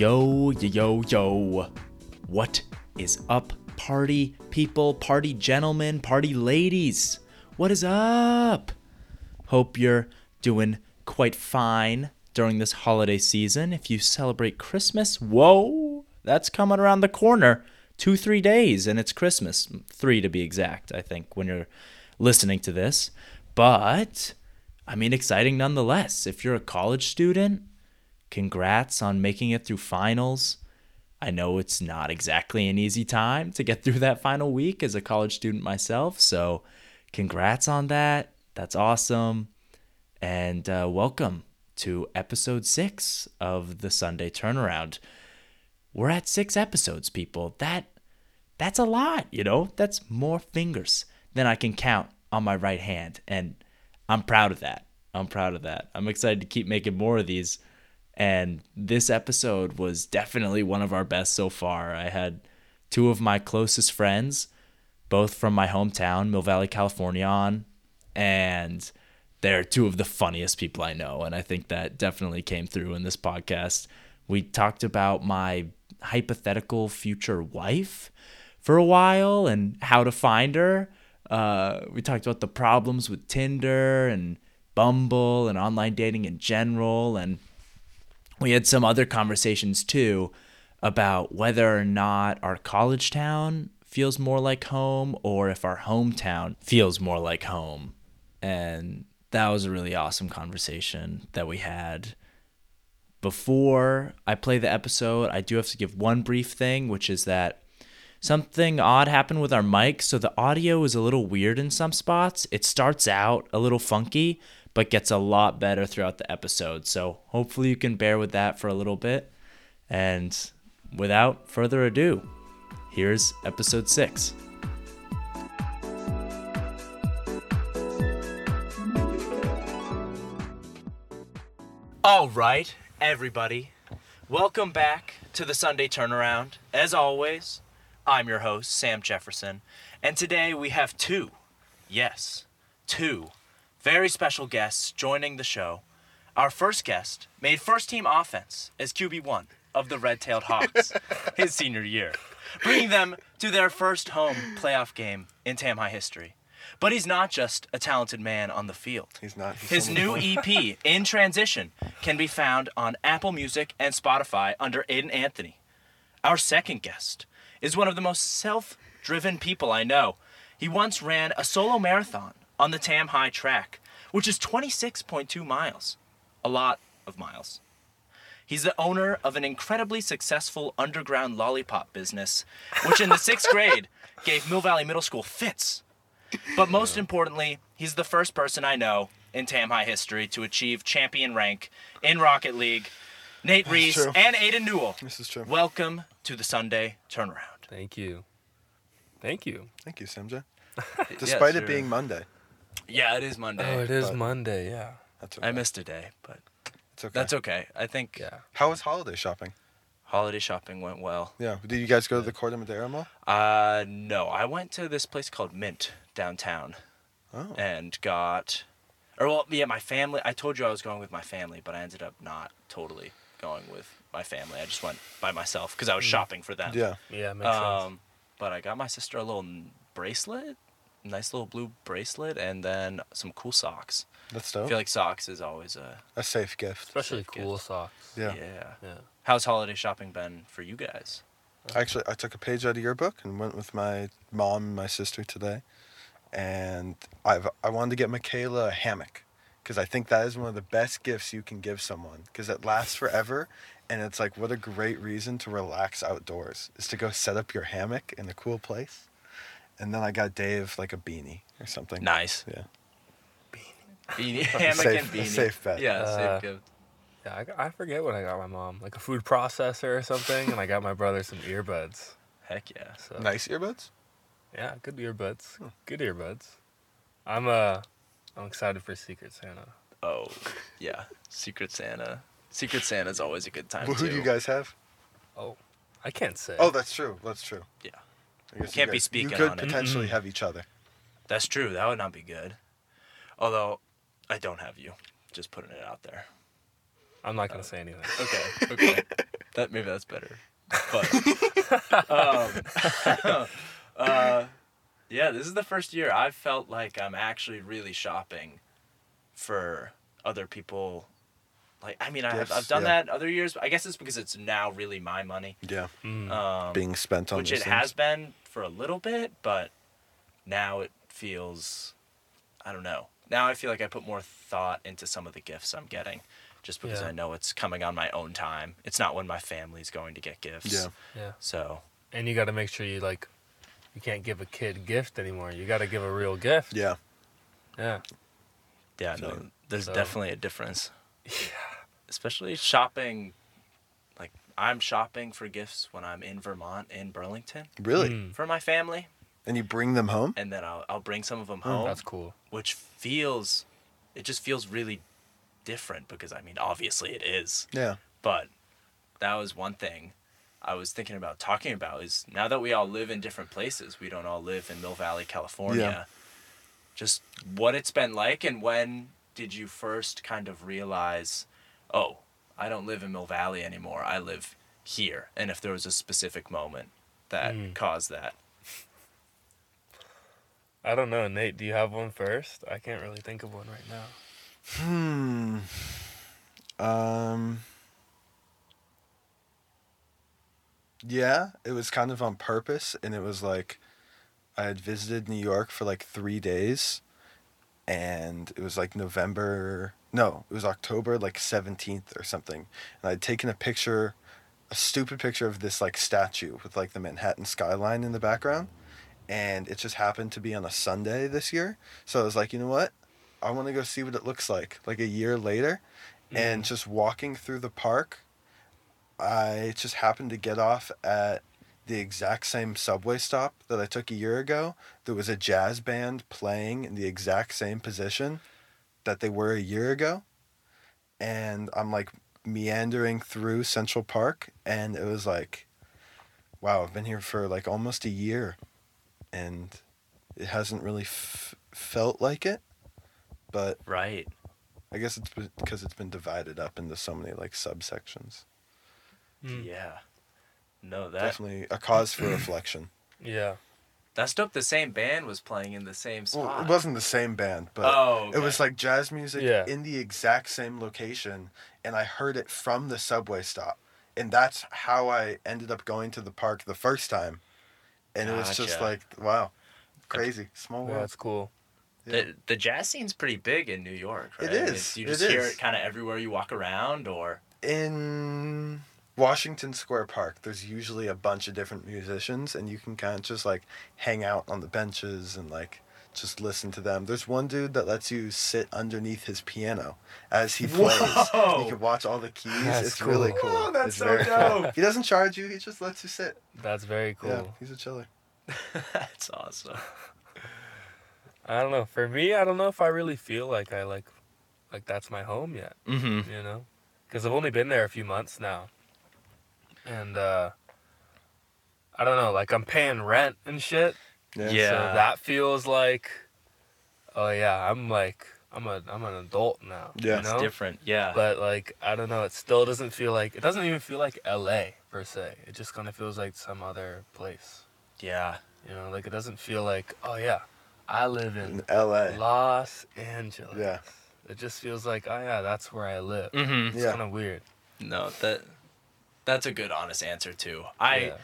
Yo, yo, yo, yo. What is up, party people, party gentlemen, party ladies? What is up? Hope you're doing quite fine during this holiday season. If you celebrate Christmas, whoa, that's coming around the corner. Two, three days, and it's Christmas. Three to be exact, I think, when you're listening to this. But, I mean, exciting nonetheless. If you're a college student, congrats on making it through finals. I know it's not exactly an easy time to get through that final week as a college student myself. So, congrats on that. That's awesome. And uh, welcome to episode six of the Sunday Turnaround. We're at six episodes, people. That that's a lot, you know. That's more fingers than I can count on my right hand, and I'm proud of that. I'm proud of that. I'm excited to keep making more of these and this episode was definitely one of our best so far. I had two of my closest friends, both from my hometown, Mill Valley, California, on. And they're two of the funniest people I know. And I think that definitely came through in this podcast. We talked about my hypothetical future wife for a while and how to find her. Uh, we talked about the problems with Tinder and Bumble and online dating in general. And we had some other conversations too about whether or not our college town feels more like home or if our hometown feels more like home. And that was a really awesome conversation that we had. Before I play the episode, I do have to give one brief thing, which is that something odd happened with our mic. So the audio is a little weird in some spots. It starts out a little funky, but gets a lot better throughout the episode. So hopefully you can bear with that for a little bit. And without further ado, here's episode six. All right, everybody. Welcome back to the Sunday Turnaround. As always, I'm your host, Sam Jefferson, and today we have two, yes, two very special guests joining the show. Our first guest made first team offense as QB1 of the Red Tailed Hawks his senior year, bringing them to their first home playoff game in Tam High history. But he's not just a talented man on the field. He's not. He's His new EP, In Transition, can be found on Apple Music and Spotify under Aidan Anthony. Our second guest is one of the most self driven people I know. He once ran a solo marathon on the Tam High track, which is 26.2 miles. A lot of miles. He's the owner of an incredibly successful underground lollipop business, which in the sixth grade gave Mill Valley Middle School fits. But most importantly, he's the first person I know in Tam High history to achieve champion rank in Rocket League. Nate Reese true. and Aidan Newell. This is true. Welcome to the Sunday turnaround. Thank you. Thank you. Thank you, Samja. Despite sure. it being Monday, Yeah, it is Monday. Oh, it is but- Monday. Yeah. that's okay. I missed a day, but It's okay. that's okay. I think Yeah. How was holiday shopping? holiday shopping went well. Yeah. Did you guys go to the Corte Madera Mall? Uh, no, I went to this place called Mint downtown Oh. and got, or well, yeah, my family. I told you I was going with my family, but I ended up not totally going with my family. I just went by myself because I was shopping for them. Yeah. Yeah. Makes sense. Um, but I got my sister a little n- bracelet, nice little blue bracelet, and then some cool socks. That's dope. I feel like socks is always a a safe gift. Especially safe cool gift. socks. Yeah. yeah. Yeah. How's holiday shopping been for you guys? Actually, I took a page out of your book and went with my mom and my sister today, and I've I wanted to get Michaela a hammock because I think that is one of the best gifts you can give someone because it lasts forever. And it's like, what a great reason to relax outdoors is to go set up your hammock in a cool place. And then I got Dave like a beanie or something. Nice. Yeah. Beanie, hammock safe- and a beanie. safe bet. Yeah, Uh, safe gift. Yeah. I, got- I forget what I got my mom. Like a food processor or something, and I got my brother some earbuds. Heck yeah. So Nice earbuds. yeah, good earbuds. Good earbuds. I'm uh, I'm excited for Secret Santa. Oh, yeah. Secret Santa. Secret Santa's always a good time Well, who too. do you guys have? Oh, I can't say. Oh, that's true. That's true. Yeah. I guess Can't you be guys- speaking You could on it. potentially have each other. That's true. That would not be good. Although, I don't have you. Just putting it out there. I'm not gonna say anything. Okay. Okay. That maybe that's better. But um, uh, yeah, this is the first year I've felt like I'm actually really shopping for other people. Like I mean, I've, I've done yeah. that other years. But I guess it's because it's now really my money, Yeah. Mm. um, Being spent on which these it things. has been for a little bit, but now it feels. I don't know. Now I feel like I put more thought into some of the gifts I'm getting, just because Yeah. I know it's coming on my own time. It's not when my family's going to get gifts. Yeah. yeah. So And you got to make sure you like, you can't give a kid gift anymore. You got to give a real gift. Yeah. Yeah. yeah, So- no, there's so- definitely a difference. Yeah. Especially shopping. Like I'm shopping for gifts when I'm in Vermont in Burlington Really? Mm, for my family, And you bring them home? and then I'll I'll bring some of them Oh, home. that's cool. which feels it just feels really different because I mean obviously it is Yeah. but that was one thing I was thinking about talking about is now that we all live in different places we don't all live in Mill Valley California Yeah. just what it's been like and when did you first kind of realize oh I don't live in Mill Valley anymore I live here and if there was a specific moment that Mm. caused that I don't know, Nate. Do you have one first? I can't really think of one right now. Hmm. Um. Yeah, it was kind of on purpose, and it was like I had visited New York for like three days, and it was like November. No, it was October like seventeenth or something, and I'd taken a picture, a stupid picture of this like statue with like the Manhattan skyline in the background, and it just happened to be on a Sunday this year. So I was like, you know what? I want to go see what it looks like like a year later. And Mm. just walking through the park, I just happened to get off at the exact same subway stop that I took a year ago. There was a jazz band playing in the exact same position that they were a year ago. And I'm like meandering through Central Park, and it was like, wow, I've been here for like almost a year, and it hasn't really f- felt like it. But right I guess it's because it's been divided up into so many like subsections. Mm. yeah no that Definitely a cause for reflection. Yeah. That's dope. The same band was playing in the same spot. Well, it wasn't the same band, but oh, it was like jazz music Yeah. in the exact same location, and I heard it from the subway stop, and that's how I ended up going to the park the first time, and it was just like wow, crazy small Yeah, world. that's cool. Yeah. the the jazz scene's pretty big in New York, right? It is. you It just hear is. it kind of everywhere you walk around, or in Washington Square Park, there's usually a bunch of different musicians, and you can kind of just like hang out on the benches and like just listen to them. There's one dude that lets you sit underneath his piano as he plays. Whoa! You can watch all the keys. That's it's really cool. cool. Whoa, that's It's so very cool. dope. He doesn't charge you. He just lets you sit. That's very cool. Yeah, he's a chiller. that's awesome. I don't know. For me, I don't know if I really feel like I like, like that's my home yet. Mm-hmm. You know, because I've only been there a few months now, and uh I don't know. Like I'm paying rent and shit. Yeah. Yeah. So that feels like, oh yeah, I'm like I'm a I'm an adult now. Yeah. You It's know? It's different. Yeah. But like I don't know, it still doesn't feel like it doesn't even feel like L.A. per se. It just kind of feels like some other place. yeah. You know, like it doesn't feel like oh yeah, I live in In L.A. Los Angeles. Yeah. It just feels like oh yeah, that's where I live. Mm-hmm. It's Yeah. kind of weird. No, that that's a good, honest answer too. I yeah.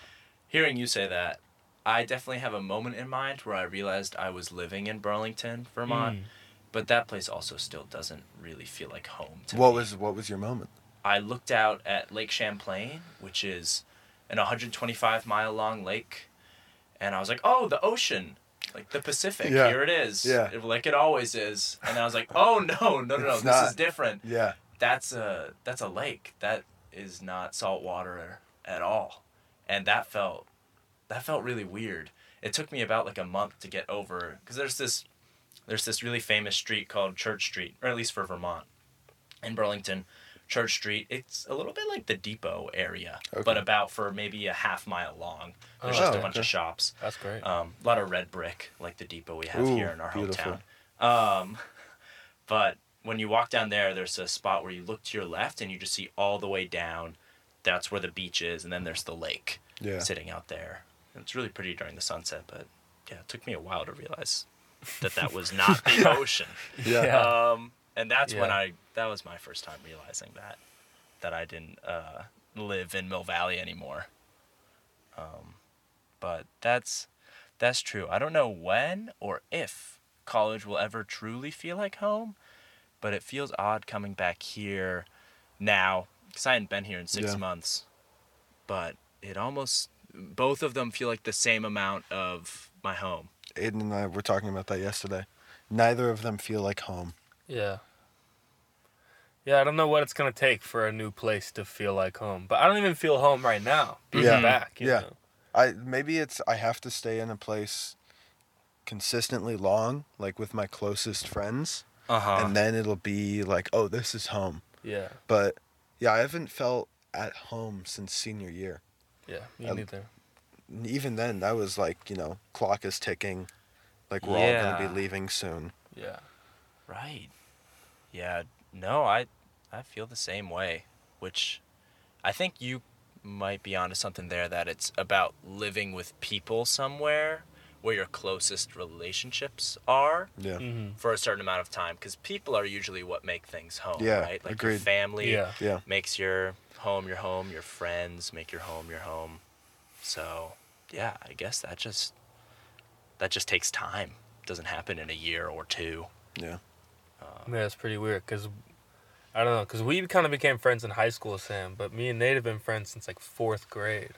hearing you say that, I definitely have a moment in mind where I realized I was living in Burlington, Vermont, Mm. but that place also still doesn't really feel like home to What me. was what was your moment? I looked out at Lake Champlain, which is an 125 mile long lake, and I was like, "Oh, the ocean, like the Pacific. Yeah. Here it is, Yeah. Like it always is." And I was like, "Oh no, no, no, no! It's this not. is different. Yeah. That's a that's a lake. That is not salt water at all." And that felt that felt really weird. It took me about like a month to get over because there's this there's this really famous street called Church Street, or at least for Vermont, in Burlington. Church Street. It's a little bit like the depot area, but about for maybe a half mile long. There's Oh, just a okay. bunch of shops. That's great. Um, a lot of red brick, like the depot we have Ooh, here in our beautiful. hometown. Um, but when you walk down there, there's a spot where you look to your left and you just see all the way down that's where the beach is, and then there's the lake Yeah. sitting out there. And it's really pretty during the sunset, but yeah, it took me a while to realize that that was not the ocean. Yeah. Yeah. Um, and that's when I that was my first time realizing that that I didn't uh, live in Mill Valley anymore. Um, but that's that's true. I don't know when or if college will ever truly feel like home, but it feels odd coming back here now because I hadn't been here in six Yeah. months. But it almost both of them feel like the same amount of my home. Aidan and I were talking about that yesterday. Neither of them feel like home. Yeah. Yeah, I don't know what it's gonna take for a new place to feel like home, but I don't even feel home right now. Being Yeah. back, you Yeah. know? I maybe it's I have to stay in a place consistently long, like with my closest friends, Uh huh. and then it'll be like, oh, this is home. Yeah, But yeah, I haven't felt at home since senior year. yeah, me Um, neither. Even then, that was like, you know, clock is ticking. Like we're all gonna be leaving soon. Yeah, Right. Yeah. No, I I feel the same way, which I think you might be onto something there that it's about living with people somewhere where your closest relationships are Yeah. hmm for a certain amount of time because people are usually what make things home, Yeah, right? Like your family yeah, Yeah. makes your home your home, your friends make your home your home. So, yeah, I guess that just that just takes time. doesn't happen in a year or two. Yeah. yeah. It's pretty weird because I don't know because we kind of became friends in high school, Sam. But me and Nate have been friends since like fourth grade.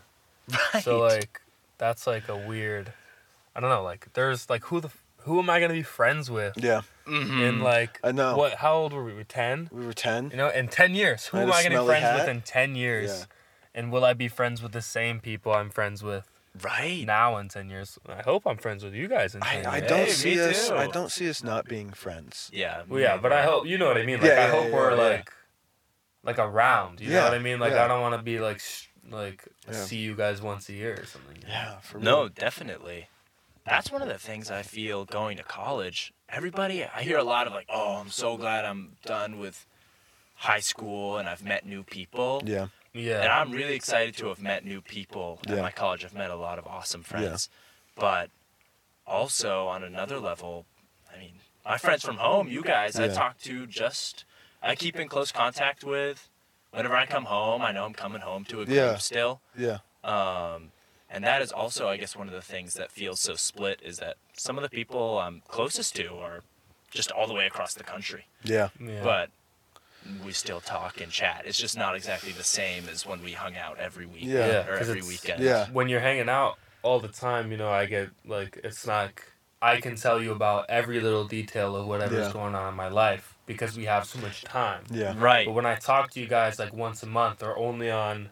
Right. So like that's like a weird. I don't know. Like there's like who the who am I gonna be friends with Yeah. Mm-hmm. in like I know. what? How old were we? We ten. We were 10. You know, in ten years, who am I gonna be smelly friends with in ten years? Yeah. And will I be friends with the same people I'm friends with right. now in ten years? I hope I'm friends with you guys in ten I, I don't Hey, see me us. I don't see us not being friends. Yeah. Well, yeah, but I hope you know what I mean. Like Yeah, I yeah, hope yeah, we're yeah. like, like around. You know what I mean? Like yeah. I don't want to be like, sh- like Yeah. see you guys once a year or something. Yeah. For No, real. definitely. That's one of the things I feel going to college. Everybody, I hear a lot of like, "Oh, I'm so glad I'm done with high school and I've met new people." Yeah. Yeah. And I'm really excited to have met new people at Yeah. my college. I've met a lot of awesome friends. Yeah. But also on another level, I mean, my friends from home, you guys, I talk to just I keep in close contact with whenever I come home. I know I'm coming home to a group Yeah. still. Yeah. Um, and that is also, I guess, one of the things that feels so split is that some of the people I'm closest to are just all the way across the country. Yeah. yeah. But we still talk and chat. It's just not exactly the same as when we hung out every week Yeah. Yeah, or 'cause every weekend. Yeah. when you're hanging out all the time, you know, I get like it's not. I can tell you about every little detail of whatever's Yeah. going on in my life because we have so much time. Yeah. Right. But when I talk to you guys like once a month or only on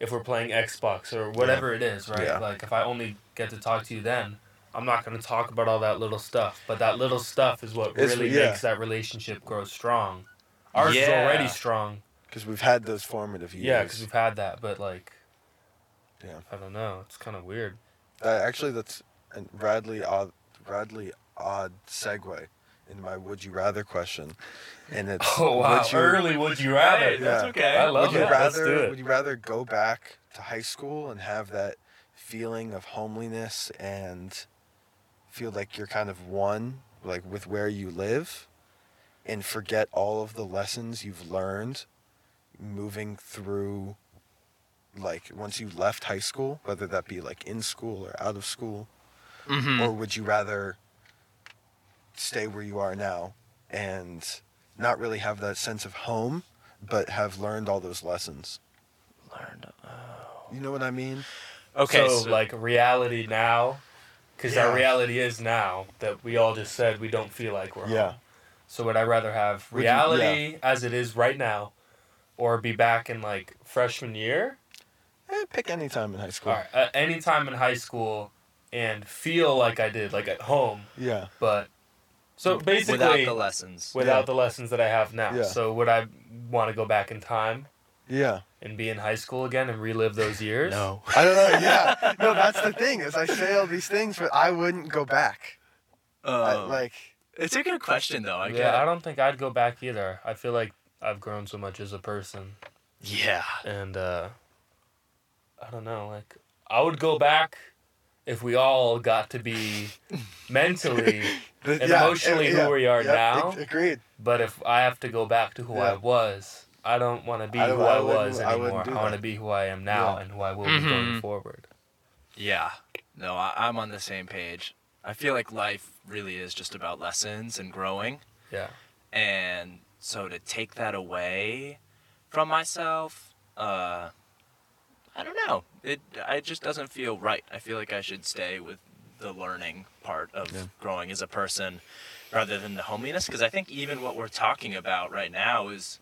if we're playing Xbox or whatever it is, right? Yeah. Like if I only get to talk to you then, I'm not going to talk about all that little stuff. But that little stuff is what It's- really yeah. makes that relationship grow strong. Ours is already strong. Because we've had those formative years. Yeah, because we've had that. But like, Yeah. I don't know. It's kind of weird. Uh, actually, that's a radically odd, radically odd segue in my would you rather question, and it's Oh wow! would you, Early would you rather? Hey, that's Yeah. okay. I love would you it. Let's rather do it. would you rather go back to high school and have that feeling of homeliness and feel like you're kind of one like with where you live and forget all of the lessons you've learned moving through like once you left high school whether that be like in school or out of school Mhm. or would you rather stay where you are now and not really have that sense of home but have learned all those lessons Learned. you know what i mean Okay. so, so- like reality now, because Yeah. our reality is now that we all just said we don't feel like we're Yeah. home. So would I rather have Would you- reality as it is right now, or be back in like freshman year, eh, pick any time in high school all right, at any time in high school, and feel like I did, like at home, yeah but so basically without the lessons. without Yeah. the lessons that I have now. Yeah. So would I want to go back in time yeah and be in high school again and relive those years? No. i don't know yeah no that's the thing is i say all these things but i wouldn't go back I, Uh, like it's a good question though. I yeah, guess. I don't think I'd go back either. I feel like I've grown so much as a person, Yeah. and uh, I don't know. Like I would go back if we all got to be mentally The- And emotionally who we are now? ag- Agreed. But if I have to go back to who I was, I don't want to be I- who I I, was I anymore. do I, want to be who I am now Yeah. and who I will be Mhm. going forward. Yeah. No, I, I'm on the same page. I feel like life really is just about lessons and growing. Yeah. And so to take that away from myself, uh, I don't know. It it just doesn't feel right. I feel like I should stay with the learning part of Yeah. growing as a person rather than the homeliness because I think even what we're talking about right now is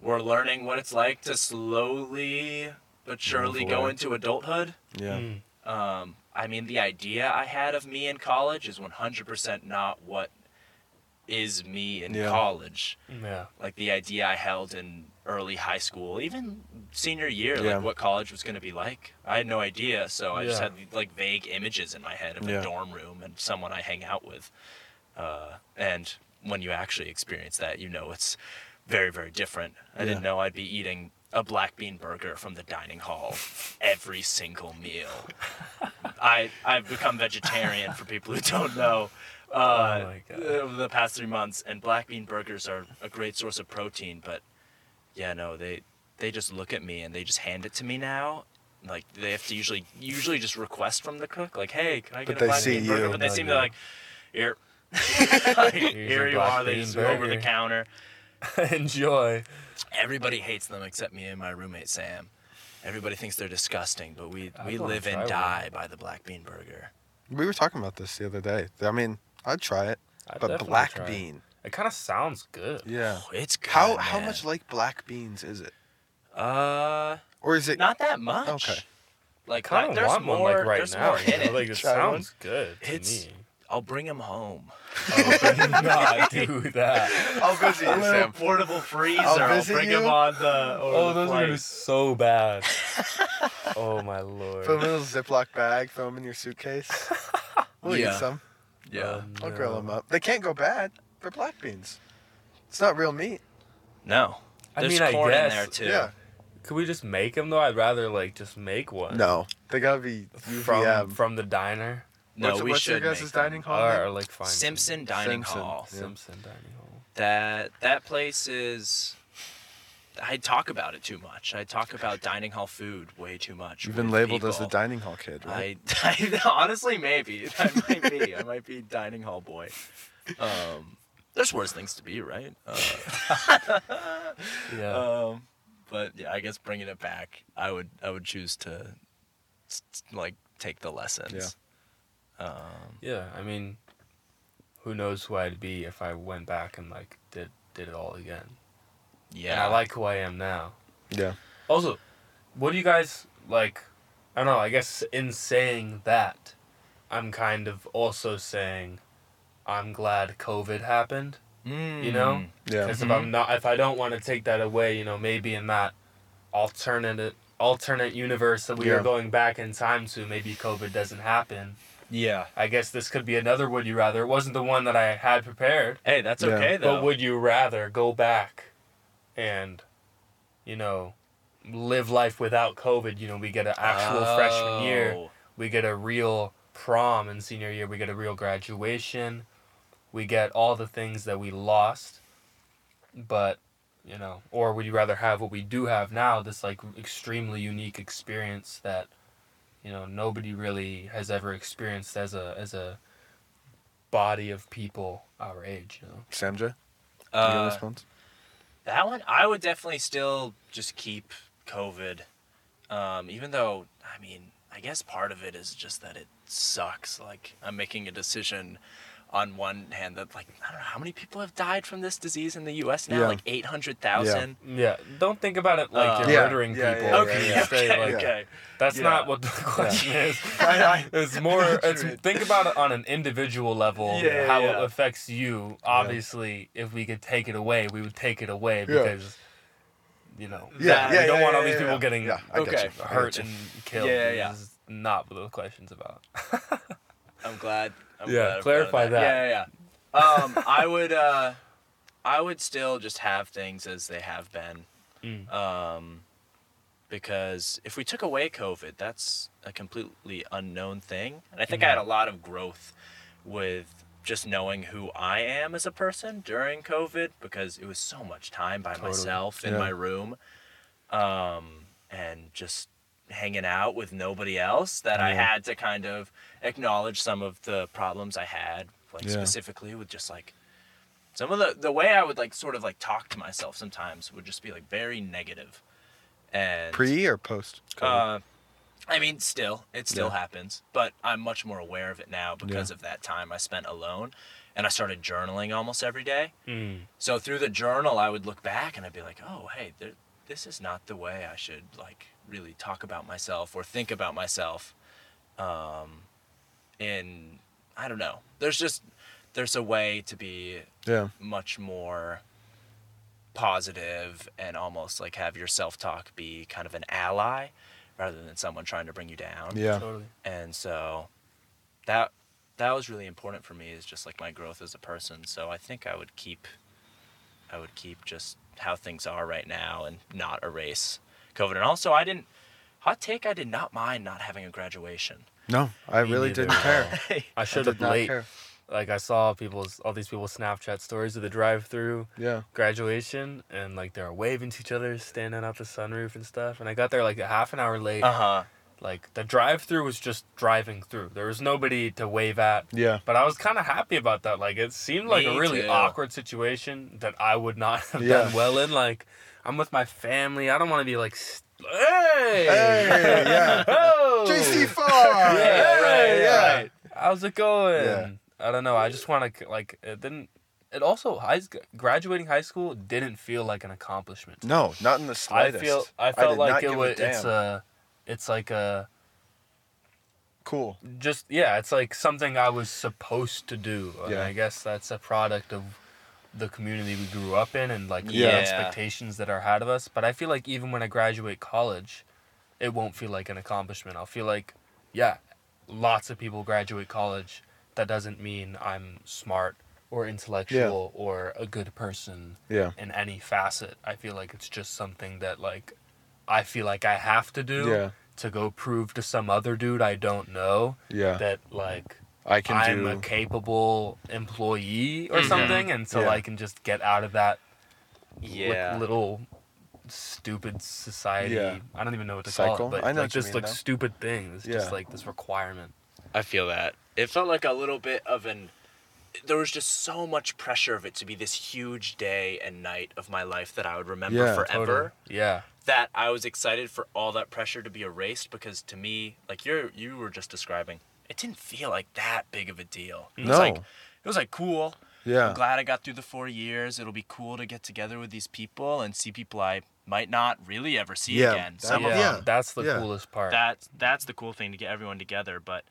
we're learning what it's like to slowly but surely go into adulthood. Yeah. Mm. Um, I mean, the idea I had of me in college is 100% not what is me in Yeah. college. Yeah. Like the idea I held in early high school, even senior year, Yeah. like what college was going to be like. I had no idea, so I just had like vague images in my head of Yeah. a dorm room and someone I hang out with. Uh, and when you actually experience that, you know it's very, very different. I didn't know I'd be eating a black bean burger from the dining hall every single meal. I I've become vegetarian for people who don't know. Uh, Oh my God. Over the past three months, and black bean burgers are a great source of protein. But yeah, no, they they just look at me and they just hand it to me now. Like they have to usually usually just request from the cook, like, "Hey, can I get they a black see bean burger?" But they Oh, see me yeah. like, "Here." Like, here you are. They just go over the counter. Enjoy. Everybody hates them except me and my roommate Sam. Everybody thinks they're disgusting, but we I'd we live try and one. die by the black bean burger. We were talking about this the other day. I mean, I'd try it, I'd but black bean. it. Bean. It kind of sounds good. Yeah. Oh, it's good, How how man. much like black beans is it? Uh, Or is it? not that much. Okay. Like Kind like, of there's want more. one like right there's now. more you in know? it. Like it Try sounds good to It's- me. I'll bring them home. Oh, do not do that. I'll visit you, A Sam. portable freezer. I'll I'll, bring you. them on the. over Oh, the those are gonna be flight. so bad. oh my lord. Put them in a little Ziploc bag. Throw them in your suitcase. We'll Yeah. eat some. Yeah. Um, I'll grill them up. They can't go bad. They're black beans. It's not real meat. No. I There's mean, I corn in guess- there too. Yeah. Could we just make them though? I'd rather like just make one. No, they gotta be From UVM. from the diner No, what's, we what's should your guys' make them. dining hall? or, name? or like fine Simpson Dining Simpson. Hall. Yeah. Simpson dining hall. That that place is. I talk about it too much. I talk about dining hall food way too much. You've been with labeled as the people. dining hall kid, right? I, I honestly maybe I might be I might be dining hall boy. Um, there's worse things to be, right? Uh, Yeah. um, but yeah, I guess bringing it back, I would I would choose to s- s- like take the lessons. Um, yeah. I mean, who knows who I'd be if I went back and like did did it all again. yeah, And I like who I am now. yeah. Also, what do you guys like? I don't know. I guess in saying that, I'm kind of also saying I'm glad COVID happened. you know? Mm. Yeah. Because if I'm not, if I don't want to take that away, you know, maybe in that alternate alternate universe that we Yeah. are going back in time to, maybe COVID doesn't happen. yeah. I guess this could be another would you rather. It wasn't the one that I had prepared, Hey, that's Yeah. okay though. but would you rather go back and, you know, live life without COVID? You know, we get an actual freshman year Oh. we get a real prom in senior year we get a real graduation we get all the things that we lost but you know or would you rather have what we do have now this like extremely unique experience that you know nobody really has ever experienced as a as a body of people our age you know Samja, your Uh, response? That one, I would definitely still just keep COVID. Um, even though, I mean, I guess part of it is just that it sucks. Like, I'm making a decision on one hand that, like, I don't know, how many people have died from this disease in the US now? Yeah. Like 800,000? yeah don't think about it like Uh, you're Yeah, murdering yeah, people yeah, Okay, yeah. Say, okay, like, okay. that's Yeah. not what the question is I- I- It's more. It's True. think about it on an individual level. Yeah, how yeah. it affects you. Obviously, if we could take it away, we would take it away Yeah. because, you know, Yeah, we yeah, don't yeah, want all yeah, these yeah, people yeah. getting Yeah, I get Okay. you. I get hurt you. and killed. Yeah, yeah. This is not what the question's about. I'm glad. I'm Yeah, clarify done that. Yeah, yeah, yeah. Um, I would, uh, I would still just have things as they have been. Mm. Um, because if we took away COVID, that's a completely unknown thing. And I think I had a lot of growth with just knowing who I am as a person during COVID because it was so much time by Totally. myself in Yeah. my room um, and just hanging out with nobody else that I had to kind of acknowledge some of the problems I had, like Yeah. specifically with just like some of the the way I would like sort of like talk to myself sometimes would just be like very negative. And Pre or post? uh, I mean, still, it still Yeah. happens, but I'm much more aware of it now because Yeah. of that time I spent alone, and I started journaling almost every day. Mm. So through the journal, I would look back and I'd be like, oh, hey, there, this is not the way I should like really talk about myself or think about myself. Um, in I don't know. There's just there's a way to be Yeah. much more positive and almost like have your self-talk be kind of an ally rather than someone trying to bring you down Yeah. Totally. and so that that was really important for me is just like my growth as a person so i think i would keep i would keep just how things are right now and not erase covid and also i didn't hot take i did not mind not having a graduation No, I Me really neither. didn't care. I should did have not late. care. Like I saw people's all these people's Snapchat stories of the drive-through Yeah. graduation, and like they were waving to each other, standing out the sunroof and stuff. And I got there like a half an hour late. uh-huh Like the drive-through was just driving through. There was nobody to wave at. Yeah. But I was kind of happy about that. Like it seemed like a really too. awkward situation that I would not have Yeah. done well in. Like I'm with my family. I don't want to be like, st- hey, Hey, yeah. oh, JC4! yeah, Hey, right, yeah. right. How's it going? Yeah. I don't know. I just want to like it didn't. It also high graduating high school didn't feel like an accomplishment. No, not in the slightest. I slightest. feel I felt did like it was it's a it's like a Cool. just yeah it's like something I was supposed to do. And Yeah. I guess that's a product of the community we grew up in and like Yeah. the expectations that are ahead of us. But I feel like even when I graduate college, it won't feel like an accomplishment. I'll feel like yeah, lots of people graduate college. That doesn't mean I'm smart or intellectual or a good person Yeah. in any facet. I feel like it's just something that like I feel like I have to do Yeah. to go prove to some other dude I don't know Yeah. that like I can I'm do. a capable employee or Mhm. something and so Yeah. I can just get out of that li- yeah little stupid society. Yeah. I don't even know what to call it, but I know like what you this mean, like though. stupid thing. It's just like this requirement. I feel that. It felt like a little bit of an. There was just so much pressure of it to be this huge day and night of my life that I would remember Yeah, forever. Totally. Yeah. That I was excited for all that pressure to be erased because to me, like you're you were just describing, it didn't feel like that big of a deal. It was No. like it was like cool. yeah. I'm glad I got through the four years. It'll be cool to get together with these people and see people I might not really ever see Yeah, again. that- Some yeah, of yeah. them that's the Yeah. coolest part. that's that's the cool thing to get everyone together but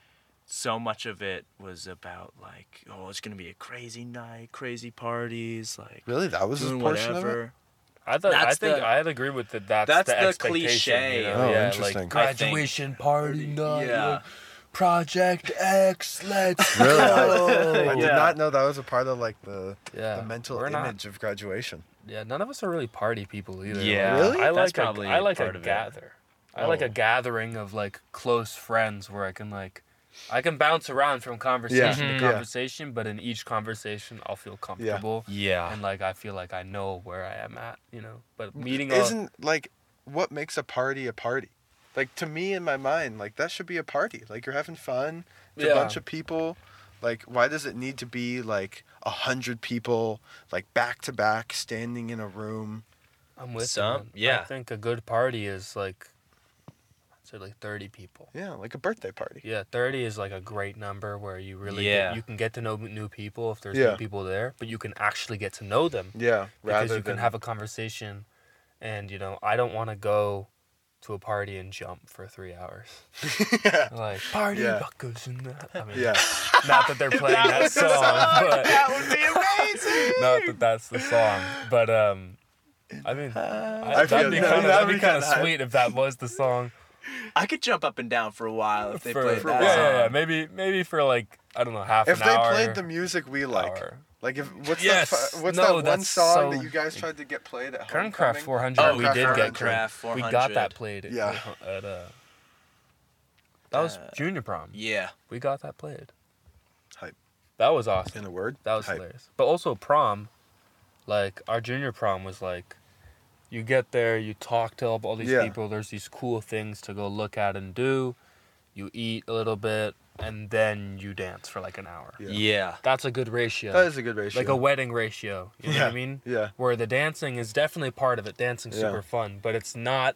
so much of it was about like oh it's gonna be a crazy night crazy parties like Really? That was a doing portion of it? whatever I thought I think the- I'd agree with that. That's, that's the, the expectation, cliche You know? Oh, yeah, interesting. Like I think- graduation party night. Yeah. Like, Project X, let's Really? go. I did Yeah. not know that was a part of like the, yeah, the mental we're not- image of graduation. yeah, none of us are really party people either. Yeah. Really? I That's like probably a, I like part a of it. gather. I like Oh. a gathering of like close friends where I can like I can bounce around from conversation Mhm. to Yeah. conversation, but in each conversation I'll feel comfortable yeah and like I feel like I know where I am at, you know. But meeting a Isn't like what makes a party a party? Like to me in my mind, like that should be a party. Like you're having fun. It's Yeah. a bunch of people. Like why does it need to be like a hundred people like back to back standing in a room? I'm with Some- you. man. I yeah. think a good party is like, I'd say like 30 people. Yeah, like a birthday party. Yeah, 30 is like a great number where you really Yeah. get, you can get to know new people if there's Yeah. new people there, but you can actually get to know them Yeah, because rather you can than have a conversation. And you know, I don't want to go to a party and jump for three hours. yeah. Like party Yeah. buckles and that. I mean, yeah. not that they're playing that, song, but that would be amazing not that that's the song, but um, I mean, I, I that'd be that. kind of That'd that'd be be kind of kinda sweet if that was the song. i could jump up and down for a while if they for, played for- that yeah, song. yeah, yeah, maybe maybe for like I don't know half an hour. If they hour. played the music we like, hour. Like if what's Yes. that what's No, that one song so- that you guys tried to get played at Kernkraft homecoming? 400. Oh, we Kernkraft did get Craft 400. We got that played. At, Yeah. At, uh, that was Uh, junior prom. Yeah. We got that played. Hype. That was awesome. In a word, That was Hype. hilarious. But also prom, like our junior prom was like, you get there, you talk to all these Yeah. people. There's these cool things to go look at and do. You eat a little bit, and then you dance for like an hour. Yeah. Yeah. That's a good ratio. That is a good ratio. like a wedding ratio. You know what I mean? Yeah. Where the dancing is definitely part of it. Dancing's Yeah. super fun, but it's not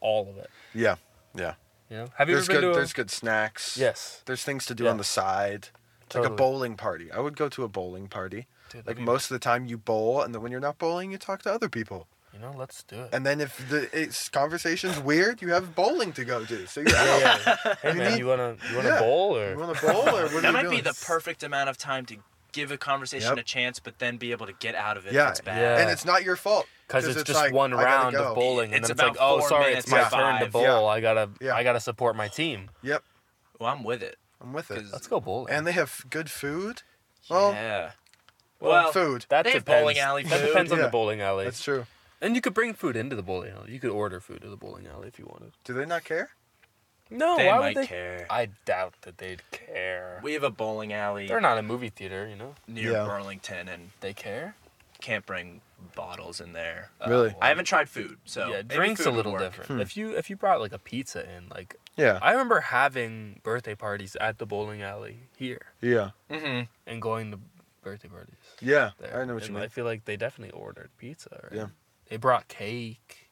all of it. Yeah. Yeah. You know? Have you There's ever good been to a- there's good snacks. Yes. There's things to do Yeah. on the side. It's like a bowling party. I would go to a bowling party. Dude, Like most of the time you bowl and then when you're not bowling you talk to other people. You know, let's do it. And then if the it's, conversation's weird, you have bowling to go to. So you're out. yeah, yeah. Hey You man, need- you wanna you wanna Yeah. bowl or You want to bowl or what are that you might doing? be the perfect amount of time to give a conversation Yep. a chance, but then be able to get out of it Yeah. if it's bad. Yeah. And it's not your fault. because it's, just like, one round go. of bowling, and It's then it's like, about oh, four sorry, it's my to turn to bowl. Yeah. I gotta, Yeah. I gotta support my team. Yep. Well, I'm with it. I'm with it. Let's go bowling. And they have good food. Well, yeah. well, Well, food. that they depends. bowling alley That depends on Yeah. the bowling alley. That's true. And you could bring food into the bowling alley. You could order food to the bowling alley if you wanted. Do they not care? No, They why might would they? care. I doubt that they'd care. We have a bowling alley They're not a movie theater, you know. near Yeah. Burlington, and They care. can't bring bottles in there. Really? I haven't tried food, so yeah, maybe drinks food a would little work. different. Hmm. If you if you brought like a pizza in, like Yeah. I remember having birthday parties at the bowling alley here Yeah. Mm-hmm. and going to birthday parties. Yeah. there. I know what you And I feel like they definitely ordered pizza. Right? Yeah. They brought cake.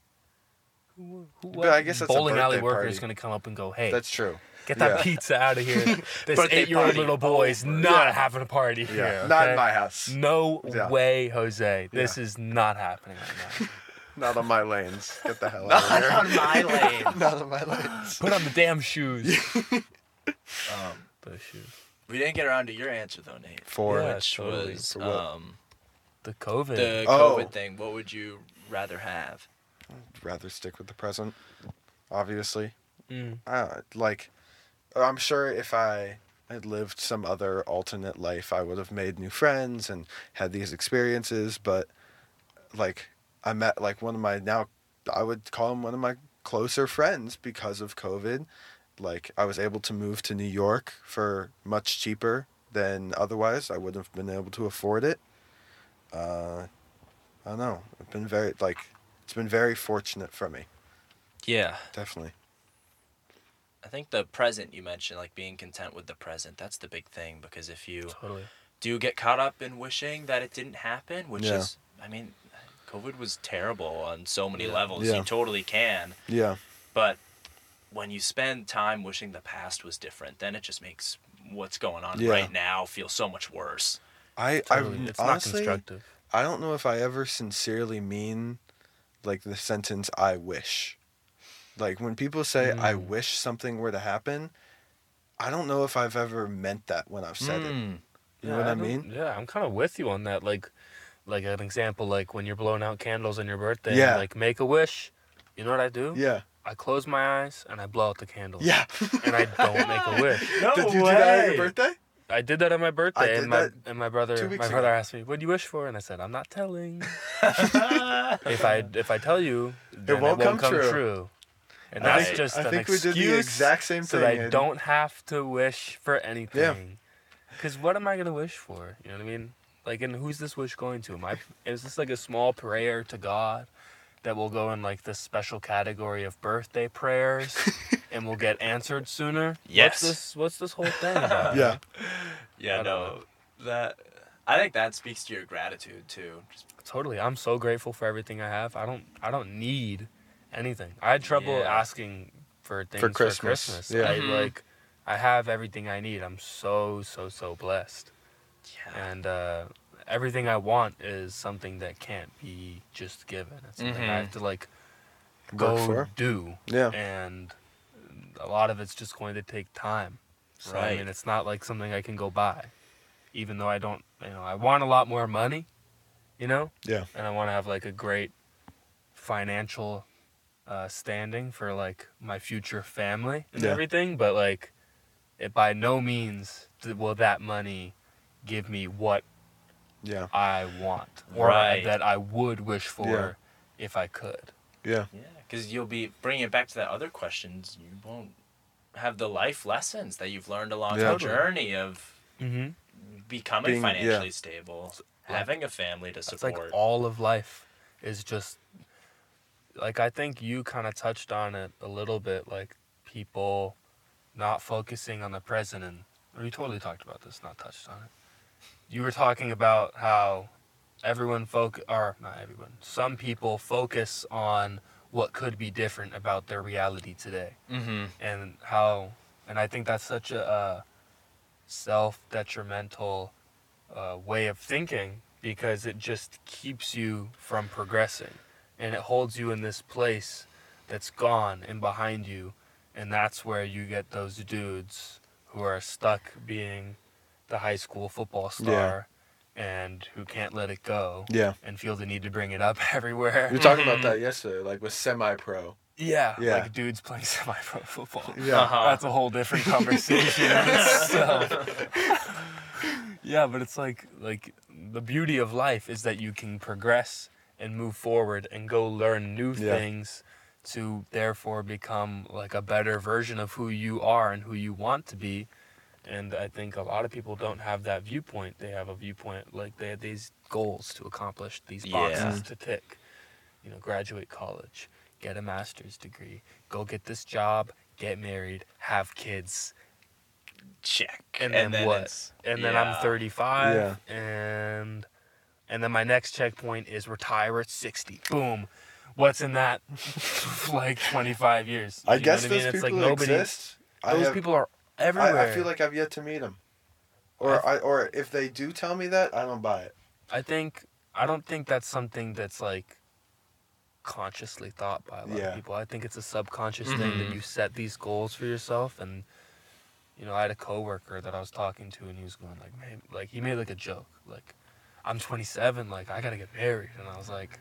Who, who, But I guess that's a bowling alley worker party. is gonna come up and go, "Hey, That's true. get that yeah. pizza out of here. This eight-year-old little boy is not Yeah. having a party Yeah. here. Not in my house. No Yeah. way, Jose. This Yeah. is not happening right now. Not on my lanes. Get the hell out of here. Not on my lane. Not on my lanes. Put on the damn shoes. Um, the shoes. we didn't get around to your answer though, Nate. For Yeah. which totally. was For um, The COVID. the Oh. COVID thing. What would you rather have? I'd rather stick with the present. Obviously. Mm. Uh, like, I'm sure if I had lived some other alternate life, I would have made new friends and had these experiences. But, like, I met, like, one of my now, I would call him one of my closer friends because of COVID. Like, I was able to move to New York for much cheaper than otherwise. I wouldn't have been able to afford it. Uh, I don't know. It's been very, like, it's been very fortunate for me. Yeah, Definitely. I think the present you mentioned, like being content with the present, that's the big thing. Because if you Totally. do get caught up in wishing that it didn't happen, which Yeah. is, I mean, COVID was terrible on so many Yeah. levels. Yeah. You totally can. Yeah. But when you spend time wishing the past was different, then it just makes what's going on Yeah. right now feel so much worse. I, Totally. I it's not honestly, constructive. I don't know if I ever sincerely mean like the sentence "I wish." Like when people say "I Mm. wish something were to happen," I don't know if I've ever meant that when I've said it. Mm. You know what I, don't- mean? Yeah, I'm kind of with you on that. Like, like an example, like when you're blowing out candles on your birthday. Yeah. Like make a wish. You know what I do? Yeah. I close my eyes and I blow out the candles. Yeah. And I don't make a wish. No Did you do that on your birthday? I did that on my birthday, and my and my brother my brother ago. asked me, "What do you wish for?" And I said, "I'm not telling. if I if I tell you, it won't won't, come come, true." true." And I that's think- just I an think we excuse did the exact same so thing, that I don't have to wish for anything. Because what am I gonna wish for? You know what I mean? Like, and who's this wish going to? Am I? Is this like a small prayer to God that will go in like this special category of birthday prayers and will get answered sooner? Yes. What's this? What's this whole thing about? Yeah. Yeah, I don't no, that I think that speaks to your gratitude too. Just, Totally. I'm so grateful for everything I have. I don't I don't need anything. I had trouble Yeah. asking for things for Christmas. Christmas. Yeah. I Mhm. like I have everything I need. I'm so so so blessed. yeah, And uh everything I want is something that can't be just given. It's something I Mhm. have to like go do. Yeah. And a lot of it's just going to take time. So I Right. mean it's not like something I can go buy. Even though I don't you know, I want a lot more money, you know? Yeah. and I want to have like a great financial uh, standing for like my future family and Yeah. everything. But like, it by no means will that money give me what Yeah. I want or Right. that I would wish for Yeah. if I could. Yeah. Yeah, because you'll be bringing it back to that other questions. You won't have the life lessons that you've learned along Yeah. the journey of Mm-hmm. becoming Being- yeah. financially stable, having a family to It's support. like all of life is just like I think you kind of touched on it a little bit, like people not focusing on the present, and or you totally talked about this, not touched on it. You were talking about how everyone focus or not everyone, some people focus on what could be different about their reality today. Mm-hmm. and how and i think that's such a, uh self-detrimental uh, way of thinking because it just keeps you from progressing. And it holds you in this place that's gone and behind you. And that's where you get those dudes who are stuck being the high school football star and who can't let it go Yeah. and feel the need to bring it up everywhere We were talking about that yesterday, like with semi-pro. yeah, Yeah. like dudes playing semi-pro football Yeah. Uh-huh. that's a whole different conversation in itself. yeah, but it's like like the beauty of life is that you can progress and move forward and go learn new Yeah. things to therefore become like a better version of who you are and who you want to be. And I think a lot of people don't have that viewpoint. They have a viewpoint like they have these goals to accomplish, these boxes Yeah. to tick. You know, graduate college, get a master's degree, go get this job, get married, have kids, Check. and, then, what? it's- And then. I'm 35, Yeah. and and then my next checkpoint is retire at 60. Boom. What's in that? like 25 years. I You know guess what I mean? those It's people like nobody. exist. Those have- people are I, everywhere. I feel like I've yet to meet them. Or I, or if they do tell me that, I don't buy it. I think I don't think that's something that's like consciously thought by a lot Yeah. of people. I think it's a subconscious thing that Mhm. you set these goals for yourself and you know, I had a coworker that I was talking to and he was going like, "Man, like he made like a joke, like I'm 27, like I got to get married." And I was like,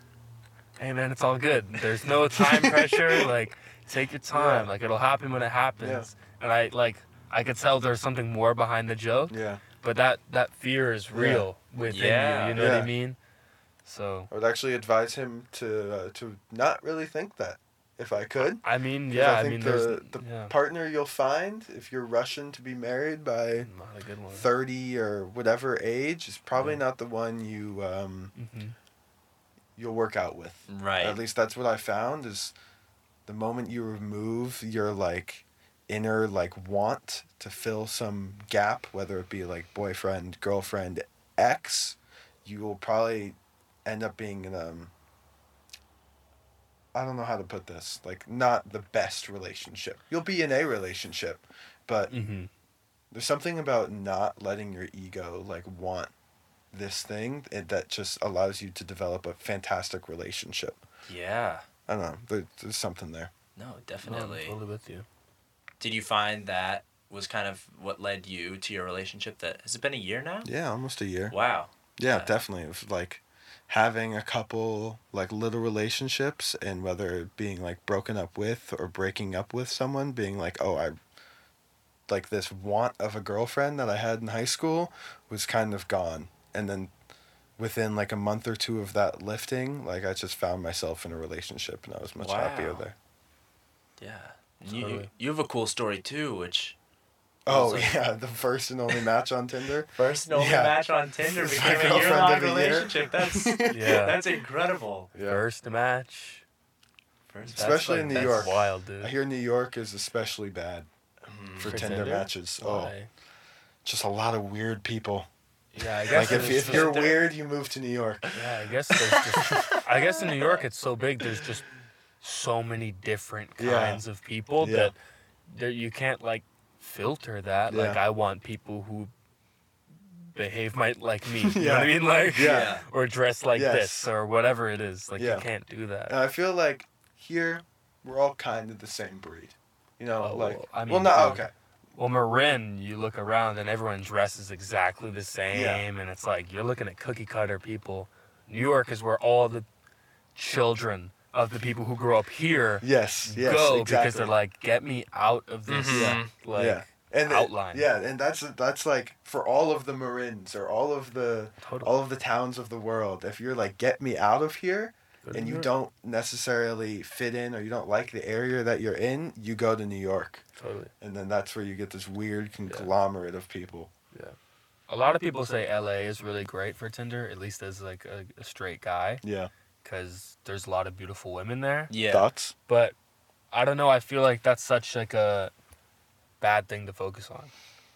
"Hey man, it's all good. There's no time pressure. Like take your time. Yeah. Like it'll happen when it happens." And I like I could tell there's something more behind the joke Yeah. but that that fear is real within Yeah. you. You know what I mean? So I would actually advise him to uh, to not really think that, if I could. I mean, yeah, I I, think mean, the, there's the yeah, partner you'll find if you're rushing to be married by not a good one. 30 or whatever age is probably Yeah. not the one you um, hmm you'll work out with. Right. At least that's what I found is the moment you remove your like inner like want to fill some gap, whether it be like boyfriend, girlfriend, ex, you will probably end up being in um I don't know how to put this, like not the best relationship. You'll be in a relationship, but hmm there's something about not letting your ego like want this thing that just allows you to develop a fantastic relationship. Yeah. I don't know. There, there's something there. No, No, definitely. I'm totally with you. Did you find that was kind of what led you to your relationship? That has it been a year now? Yeah, almost a year. Wow. Yeah, Yeah. definitely. It was like having a couple like little relationships and whether it being like broken up with or breaking up with someone, being like, oh, I like this want of a girlfriend that I had in high school was kind of gone. And then within like a month or two of that lifting, like I just found myself in a relationship and I was much happier there. Yeah. And You, you Totally. you have a cool story too, which Oh Also- yeah, the first and only match on Tinder. first and only Yeah. match on Tinder My became a girlfriend year long of a year. relationship. That's Yeah. that's incredible. Yeah. First match. First, Especially in New that's York. Wild, dude. I hear New York is especially bad Mm. for, For Tinder, Tinder? matches. Oh, just a lot of weird people. Yeah, I guess. Like guess if, if you're weird, you move to New York. Yeah, I guess just. I guess in New York it's so big. There's just so many different Yeah. kinds of people Yeah. that there you can't like filter that. Like I want people who behave might like me. You know what I mean? Like Yeah. or dress like Yes. this or whatever it is. Like Yeah. you can't do that. And I feel like here we're all kind of the same breed. You know, Oh, like well, I well, not okay. Well, Marin, you look around and everyone dresses exactly the same, and it's like you're looking at cookie cutter people. New York is where all the children of the people who grew up here Yes, yes, go exactly. because they're like, get me out of this. Mhm. Like, yeah, and the- outline. yeah, and that's that's like for all of the Marins or all of the Totally. all of the towns of the world. If you're like, get me out of here, Go to and you York. don't necessarily fit in or you don't like the area that you're in, you go to New York, Totally. and then that's where you get this weird conglomerate of people. Yeah. A lot of people say LA is really great for Tinder, at least as like a, a straight guy, Yeah. Because there's a lot of beautiful women there. Yeah. Thoughts? But I don't know. I feel like that's such like a bad thing to focus on.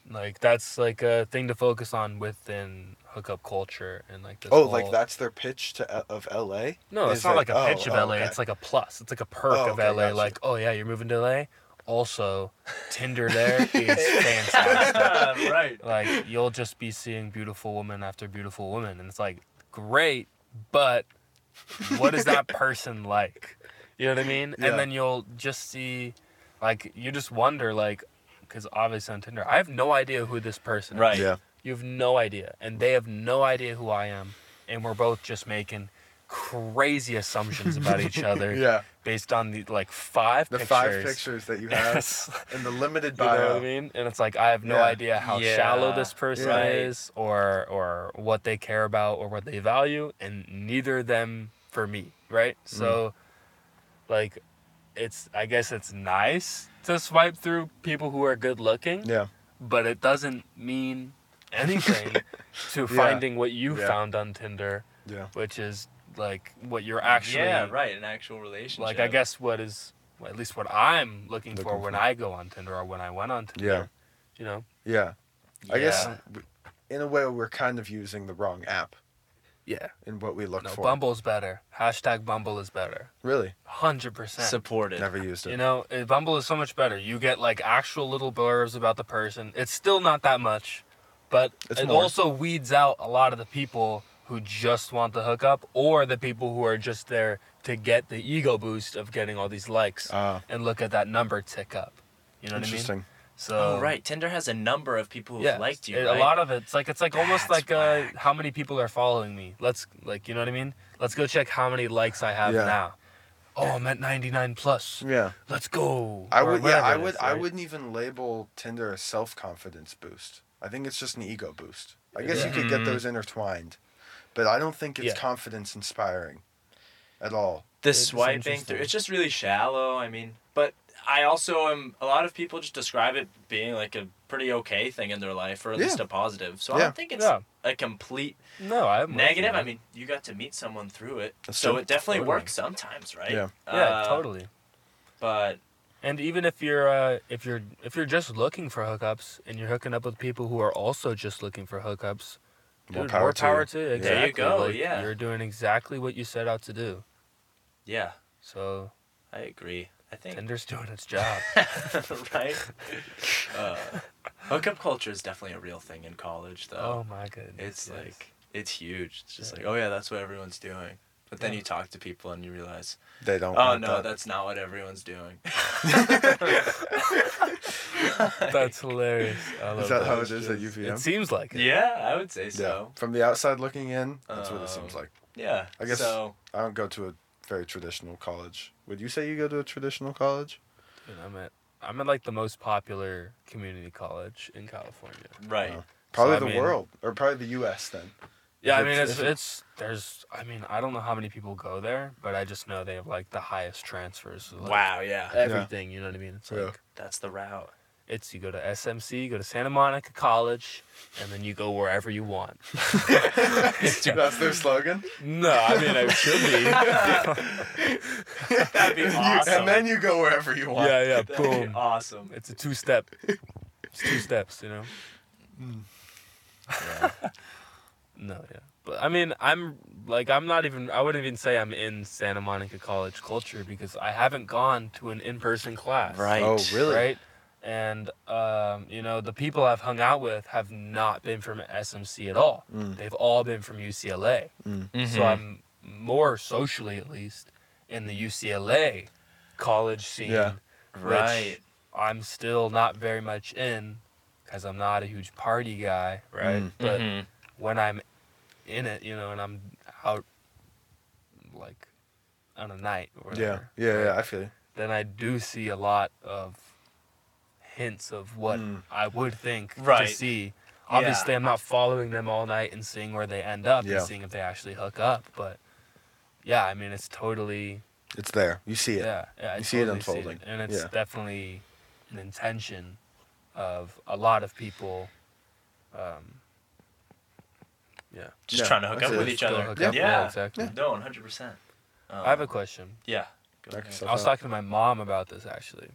Like that's like a thing to focus on within hookup culture and like this. Oh, whole- like that's their pitch to uh, of LA. No, it's not that- like a oh, pitch of oh, LA. okay. It's like a plus. It's like a perk Oh, of okay, LA. gotcha. Like, oh yeah, you're moving to LA. Also, Tinder there is fantastic. right. like you'll just be seeing beautiful woman after beautiful woman, and it's like great, but what is that person like? You know what I mean? Yeah. And then you'll just see, like, you just wonder, like, because obviously on Tinder, I have no idea who this person is. Right. Yeah. You have no idea, and they have no idea who I am, and we're both just making crazy assumptions about each other Yeah. Based on the like five The pictures. five pictures that you have Yes. in the limited bio. You know what I mean? And it's like I have no Yeah. idea how Yeah. shallow this person Right. is or or what they care about or what they value and neither of them for me, right? Mm. So like it's I guess it's nice to swipe through people who are good looking, Yeah. but it doesn't mean anything to Yeah. finding what you Yeah. found on Tinder, Yeah. which is like what you're actually yeah, right. An actual relationship. like I guess what is well, at least what I'm looking, for Looking when. I go on Tinder or when I went on Tinder. Yeah. You know? Yeah. I guess Yeah. w- in a way we're kind of using the wrong app Yeah. in what we look No, for. Bumble's better. Hashtag Bumble is better. Really? Hundred percent. supported. Never used it. You know, uh, Bumble is so much better. You get like actual little blurbs about the person. It's still not that much, but It's it more. also weeds out a lot of the people who just want the hookup or the people who are just there to get the ego boost of getting all these likes Ah, and look at that number tick up. You know what I mean? interesting. So Oh, right. Tinder has a number of people who've yeah, liked you. it- right? a lot of it's like it's like almost like uh, how many people are following me. Let's like you know what I mean. Let's go check how many likes I have Yeah. now. Oh, I'm at 99 plus. Yeah. Let's go. I would yeah, I would is, I right? wouldn't even label Tinder a self confidence boost. I think it's just an ego boost. I guess you could get Mhm. those intertwined. But I don't think it's Yeah. confidence inspiring at all. the It's swiping through it's just really shallow i mean but i also am a lot of people just describe it being like a pretty okay thing in their life or at Yeah. least a positive so i don't think it's Yeah. a complete No, I'm negative i mean you got to meet someone through it That's so true. it definitely Totally. works sometimes right Yeah. Yeah, Uh, totally. but And even if you're uh, if you're if you're just looking for hookups and you're hooking up with people who are also just looking for hookups, More dude, power more to power you. to you. There you Exactly. go, Like, yeah. You're doing exactly what you set out to do. yeah So i agree i think Tinder's doing its job. right uh, hookup culture is definitely a real thing in college though oh my goodness. It's yes. like it's huge. It's just Yeah. like, oh yeah, that's what everyone's doing. But then Yeah. you talk to people and you realize, They don't oh want no, that. that's not what everyone's doing. that's hilarious. I love Is that how It's it is at just- UVM? It seems like it. yeah, I would say Yeah. so. From the outside looking in, that's what it seems Um, like. Yeah. I guess- so. I don't go to a very traditional college. Would you say you go to a traditional college? Dude, I'm at I'm at like the most popular community college in California. Right. Oh. Probably I the mean- world, or probably the U.S. Then. Yeah, I mean it's- it's it's there's I mean I don't know how many people go there, but I just know they have like the highest transfers. like, wow. Yeah. Everything, you know what I mean? It's Yeah. like That's the route. It's you go to SMC, you go to Santa Monica College, and then you go wherever you want. That's their slogan. No, I mean I should be. That'd be You- awesome. and then you go wherever you want. yeah, yeah, That'd boom. be awesome. It's a two step. It's two steps, you know. Hmm. No, yeah, but I mean, I'm like, I'm not even. I wouldn't even say I'm in Santa Monica College culture because I haven't gone to an in-person class. Right. Oh, really? Right. And um, you know, the people I've hung out with have not been from SMC at all. Mm. They've all been from UCLA. Mm-hmm. So I'm more socially, at least, in the UCLA college scene. Yeah. which Right. I'm still not very much in because I'm not a huge party guy, right? Mm. But Mhm. when I'm in it, you know, and I'm out like on a night or Yeah. whatever, Yeah. right, Yeah. I feel you. then I do see a lot of hints of what Mm. I would think Right. to see. Obviously, Yeah. I'm not following them all night and seeing where they end up Yeah. and seeing if they actually hook up. But yeah, I mean, it's totally It's there. You see it. yeah, yeah. I You see it totally unfolding. and it's Yeah. definitely an intention of a lot of people. Um, yeah, Just Yeah, trying to hook that's up it. with each Go other. hook Yeah. up, Yeah. exactly. No, 100. percent I have a question. Yeah. Go ahead. I was talking to my mom about this actually.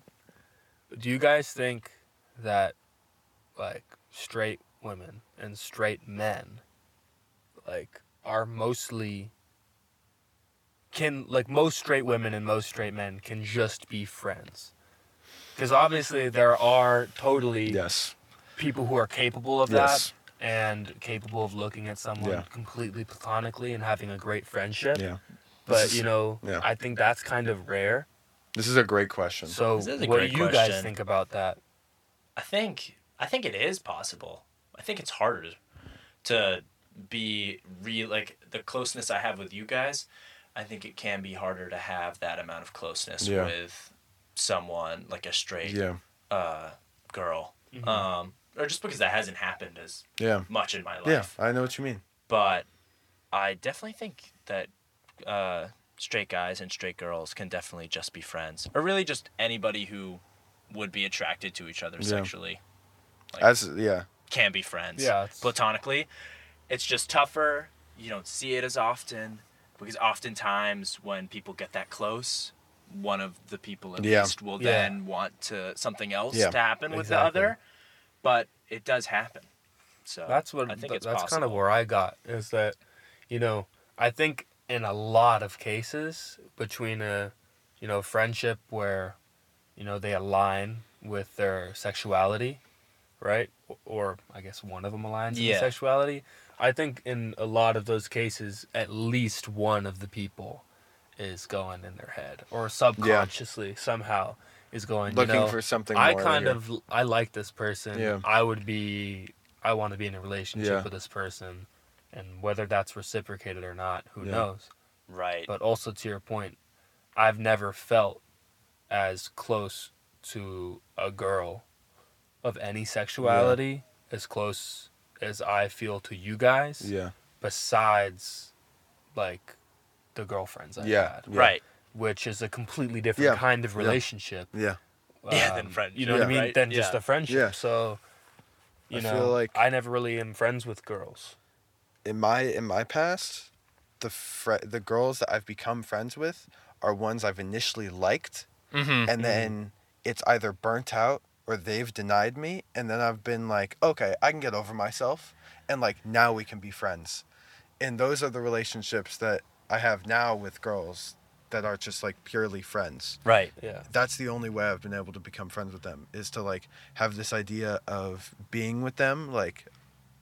Do you guys think that like straight women and straight men like are mostly can like most straight women and most straight men can just be friends? Cuz obviously there are totally Yes. people who are capable of Yes. that and capable of looking at someone Yeah. completely platonically and having a great friendship. Yeah. But you know, yeah. I think that's kind of rare. This is a great question. So, This is a what do great you guys think about that? I think I think it is possible. I think it's harder to be real like the closeness I have with you guys. I think it can be harder to have that amount of closeness Yeah. with someone like a straight yeah. uh, girl, Mhm. um, or just because that hasn't happened as Yeah. much in my Yeah. life. I know what you mean. But I definitely think that uh, straight guys and straight girls can definitely just be friends, or really just anybody who would be attracted to each other Yeah. sexually Like- As yeah. can be friends. Yeah, it's- platonically. It's just tougher. You don't see it as often because oftentimes when people get that close, one of the people at Yeah. least will Yeah. then want to something else Yeah. to happen with Exactly. the other. But it does happen. So That's what I think th- it's that's possible. kind of where I got is that, you know, I think in a lot of cases between a, you know, friendship where, you know, they align with their sexuality, right? Or I guess one of them aligns with Yeah. sexuality. I think in a lot of those cases, at least one of the people is going in their head or subconsciously somehow is going Looking you know, for something I more kind here. of I like this person. Yeah. I would be I want to be in a relationship Yeah. with this person and whether that's reciprocated or not, who Yeah. knows. right. But also to your point, I've never felt as close to a girl of any sexuality as close as I feel to you guys Yeah. besides like the girlfriends I Yeah. had, Yeah. Right. which is a completely different Yeah. kind of relationship Yeah. Yeah, than um, friendship, You know what I mean? right? Than just a friendship. Yeah. So, you I know, feel like- I never really am friends with girls. In my in my past, the fr- the girls that I've become friends with are ones I've initially liked, Mm-hmm. and then it's either burnt out or they've denied me, and then I've been like, okay, I can get over myself, and like now we can be friends, and those are the relationships that I have now with girls that are just like purely friends. Right. Yeah. That's the only way I've been able to become friends with them is to like have this idea of being with them like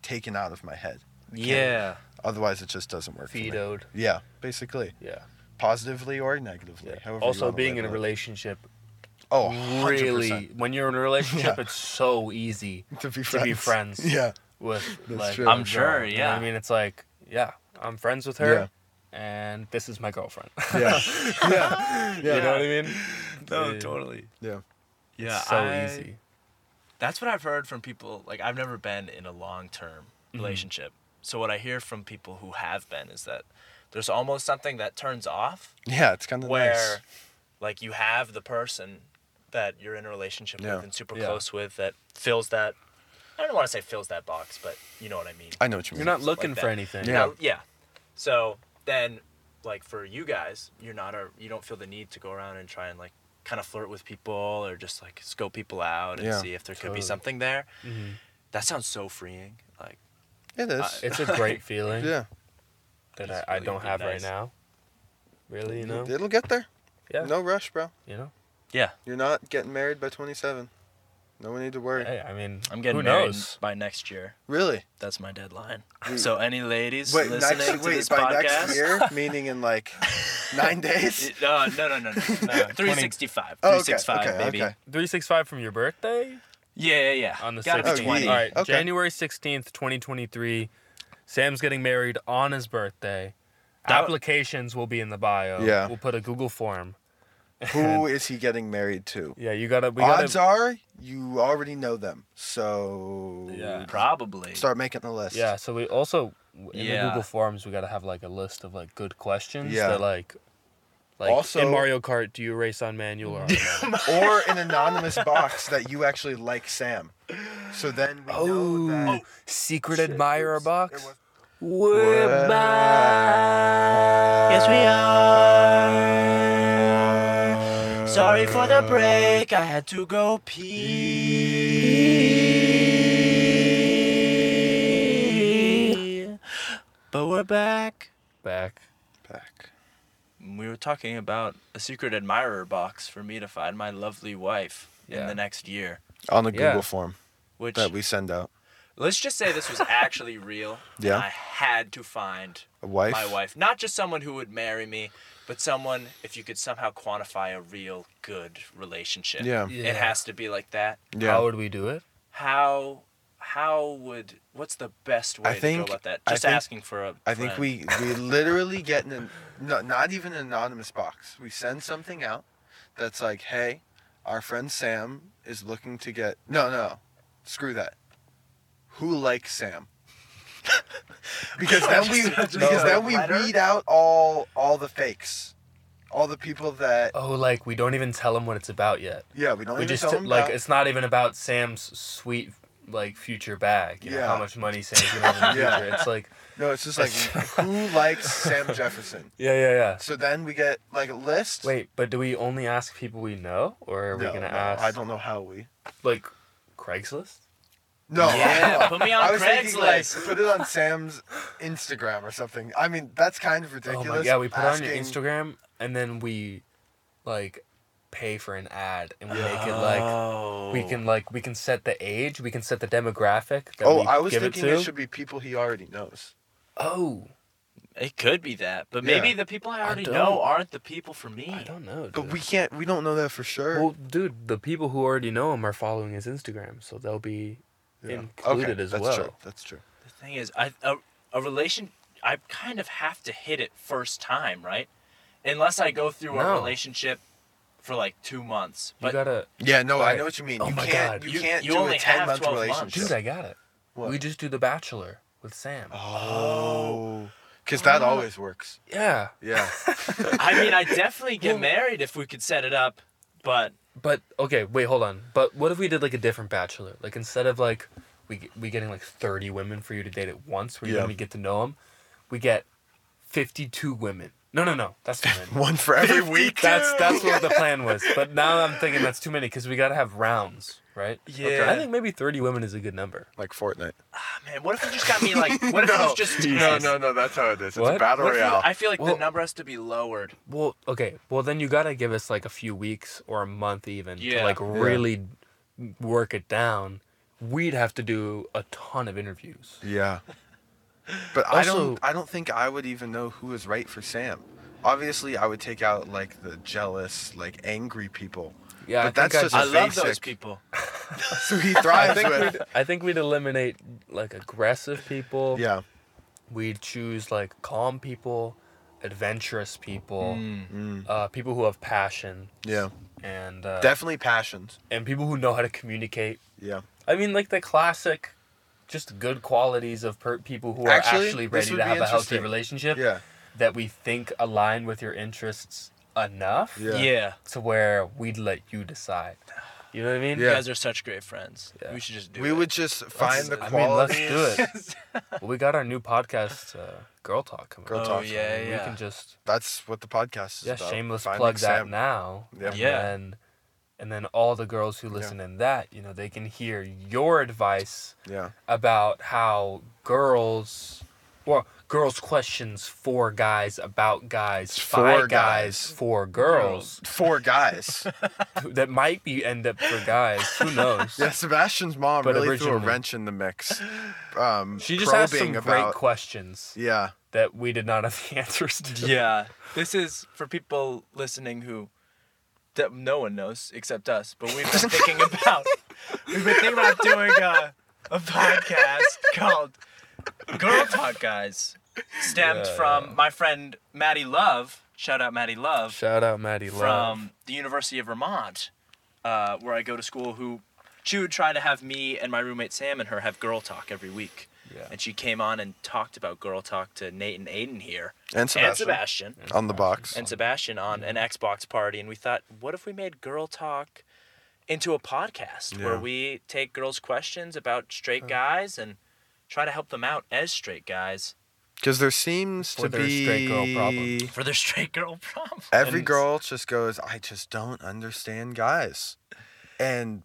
taken out of my head. Yeah. Otherwise, it just doesn't work. for. Vetoed. Yeah, basically, Yeah. positively or negatively. yeah. However Also, being in a label it. relationship, Oh, really, 100%. when you're in a relationship, Yeah. it's so easy to be to friends. be friends. Yeah, with That's like. true. a I'm girl, sure, you know yeah. I mean, it's like, yeah, I'm friends with her, and this is my girlfriend. yeah, yeah, yeah. you know what I mean? No, Yeah. totally. yeah. Yeah. so I- easy. That's what I've heard from people. Like I've never been in a long term Mhm. relationship. So what I hear from people who have been is that there's almost something that turns off Yeah, it's kind of where nice. like you have the person that you're in a relationship Yeah. with and super Yeah. close with that fills that I don't want to say fills that box, but you know what I mean. I know what you mean. You're not looking like for that. anything. Yeah. Now- yeah. So then like for you guys, you're not a you don't feel the need to go around and try and like kind of flirt with people or just like scope people out and Yeah. see if there could Totally. be something there. Mhm. That sounds so freeing. Like It is. Uh, It's a great feeling yeah, that It's I, I don't really have nice. right now. Really, you know? it'll get there. Yeah. No rush, bro. You know? yeah, You're not getting married by 27. No one need to worry. Hey, I mean, I'm getting who married knows? by next year. Really? That's my deadline. Wait. So any ladies Wait, listening next, to wait this by podcast? next year, meaning in like nine days. Uh, no, no, no, no, no. 365. Oh, okay, 365, okay, baby. okay. 365 from your birthday? Yeah, yeah, yeah. On the Gotta 16th. be Oh, 20. yeah. All right, Okay. January 16th, 2023. Sam's getting married on his birthday. That- Applications will be in the bio. Yeah. We'll put a Google form. Who is he getting married to? Yeah, you gotta. We gotta. Odds are you already know them. So Yeah. Probably. start making a list. Yeah, so we also in Yeah. the Google Forms we gotta have like a list of like good questions Yeah. that like like Also- in Mario Kart, do you race on manual or automatic? or an anonymous box that you actually like Sam. So then we know oh, that. Oh, secret Shit, admirer oops, box. was- We're back. Yes, we are. Sorry for the break. I had to go pee. But we're back. Back. Back. We were talking about a secret admirer box for me to find my lovely wife in the next year. On the Yeah. Google form Which that we send out. let's just say this was actually real. and Yeah. I had to find A wife. my wife. Not just someone who would marry me, but someone if you could somehow quantify a real good relationship. Yeah. Yeah. It has to be like that. Yeah. How would we do it? How how would what's the best way I to think- go about that? I Just think- asking for a I think we we literally get an no, not even an anonymous box. We send something out that's like, hey, our friend Sam is looking to get no no, screw that. Who likes Sam? because then we because a then we letter? weed out all all the fakes, all the people that Oh, like we don't even tell them what it's about yet. yeah we don't we even just tell them like about- it's not even about Sam's sweet like future back. You know, how much money Sam's gonna have in the Yeah. future. It's like no it's just like who likes Sam Jefferson. yeah, yeah, yeah. So then we get like a list. Wait, but do we only ask people we know, or are we gonna no, ask I don't know how we. like Craigslist? No. Yeah, put me on I was thinking like Craigslist. put it on Sam's Instagram or something. I mean, that's kind of ridiculous. Oh my yeah, we put it on your Instagram and then we like pay for an ad and we make it like Oh. we can like we can set the age, we can set the demographic that Oh, we I was give thinking it it, should be people he already knows. oh, It could be that, but Yeah. maybe the people I already don't- know aren't the people for me. I don't know. Dude. But we can't. We don't know that for sure. Well, dude, the people who already know him are following his Instagram, so they'll be Yeah. included okay, as that's well. True. That's true. The thing is, I a, a relation, I kind of have to hit it first time, right? Unless I go through a relationship for like two months. You But gotta, Yeah. No, I know what you mean. Oh you my can't. God. You, You- can't you do only a ten have month 12 months. relationship. dude, I got it. What? We just do The Bachelor with Sam. Oh. oh. Because that oh. always works. Yeah, Yeah. I mean, I definitely get Well- married if we could set it up. But but okay, wait, hold on. But what if we did like a different Bachelor? Like instead of like we we getting like thirty women for you to date at once, where you Yeah. let me get to know them, we get fifty-two women. No, no, no, that's too many. One for every week. That's that's what the plan was. But now I'm thinking that's too many because we gotta have rounds, right? Yeah. I think maybe thirty women is a good number. like Fortnite. ah, man, what if you just got me like? What if it was just no, no, no. That's how it is. It's What? a battle What if you- royale. I feel like Well- the number has to be lowered. Well, okay. Well, then you gotta give us like a few weeks or a month even to Yeah. like really work it down. We'd have to do a ton of interviews. Yeah. But I don't I don't think I would even know who is right for Sam. Obviously, I would take out like the jealous, like angry people. Yeah, But I that's I just I just- love those people. So he I thrives think with. we'd, I think we'd eliminate like aggressive people. Yeah. We'd choose like calm people, adventurous people, Mm, uh, people who have passion, yeah. and uh, Definitely passions. and people who know how to communicate. Yeah. I mean, like the classic, just good qualities of per- people who are Actually, actually ready to have a healthy relationship Yeah. that we think align with your interests enough Yeah. Yeah. to where we'd let you decide. You know what I mean? Yeah. You guys are such great friends. Yeah. We should just do it. We it. would just find the I mean, let's do it. well, we got our new podcast, uh, Girl Talk, coming. Girl up. oh Talk. yeah, We can just That's what the podcast is yeah, about. shameless Finding plug that now. Yeah. Yeah. And and then all the girls who listen in that, you know, they can hear your advice Yeah. about how girls well girls questions for guys about guys For guys, guys. for girls Four guys. that might be end up for guys who knows yeah, Sebastian's mom But really threw a wrench in the mix. Um, she just asked some probing great questions Yeah. that we did not have the answers to Yeah. This is for people listening who that no one knows except us, but we've been thinking about we've been thinking about doing a, a podcast called Girl Talk Guys. Stemmed Yeah. from my friend Maddie Love. shout out Maddie Love Shout out Maddie Love. from the University of Vermont, uh, where I go to school. Who she would try to have me and my roommate Sam and her have girl talk every week. Yeah. And she came on and talked about girl talk to Nate and Aidan here, And Sebastian. and Sebastian, On the box. and Sebastian on an Xbox party, and we thought, what if we made girl talk into a podcast where we take girls' questions about straight uh-huh. guys and try to help them out as straight guys Because there seems For to their be straight girl problem. for their straight girl problem. Every And girl just goes, I just don't understand guys. And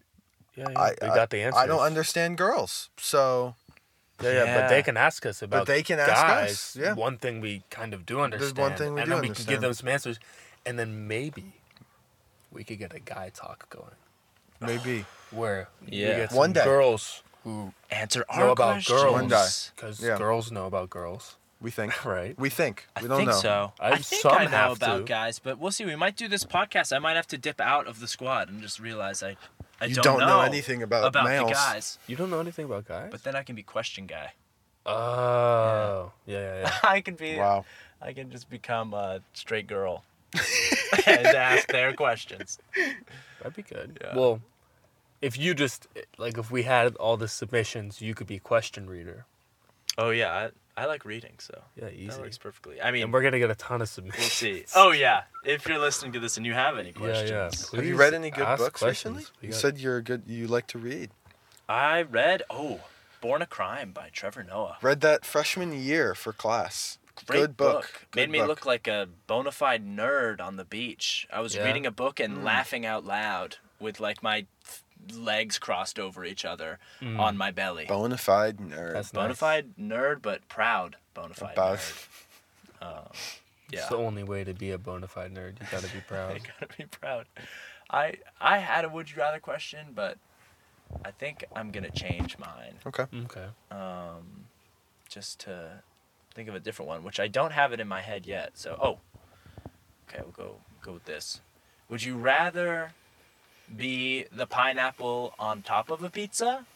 yeah, yeah. I, we I- got the answer. I don't understand girls. So Yeah, yeah, but they can ask us about. But they can ask guys. us, yeah. One thing we kind of do understand. one thing we and do then we can give them some answers, and then maybe we could get a guy talk going maybe. where Yeah. we get One day. girls who Answer our know about questions. girls. One day. because Yeah. girls know about girls, We think. right? We think. I We don't think know. so. I- I, think some I know have about to. guys, but we'll see. We might do this podcast. I might have to dip out of the squad and just realize I, I You don't, don't know anything about about males. the guys. You don't know anything about guys. But then I can be question guy. oh, yeah, yeah, yeah. I can be. Wow. I can just become a straight girl and ask their questions. That'd be good. Yeah. Well, if you just like if we had all the submissions, you could be question reader. Oh yeah, I, I like reading, so Yeah, easy. that works perfectly. I mean, And we're gonna get a ton of submissions. we'll see. Oh yeah, if you're listening to this and you have any Yeah, questions, yeah. Have you read any good books questions. recently? We You got- said you're a good. You like to read. I read oh, Born a Crime by Trevor Noah. Read that freshman year for class. Great good book. Made Good me book. look like a bona fide nerd on the beach. I was Yeah? reading a book and mm. laughing out loud with like my f- legs crossed over each other Mm. on my belly. Bona fide nerd. That's bona nice. fide nerd, but proud bona fide About- nerd. Um, yeah, It's the only way to be a bona fide nerd. You gotta be proud. you gotta be proud. I I had a would you rather question, but I think I'm gonna change mine. Okay. okay. um, just to think of a different one, which I don't have it in my head yet. So, oh, okay, we'll go go with this. Would you rather be the pineapple on top of a pizza,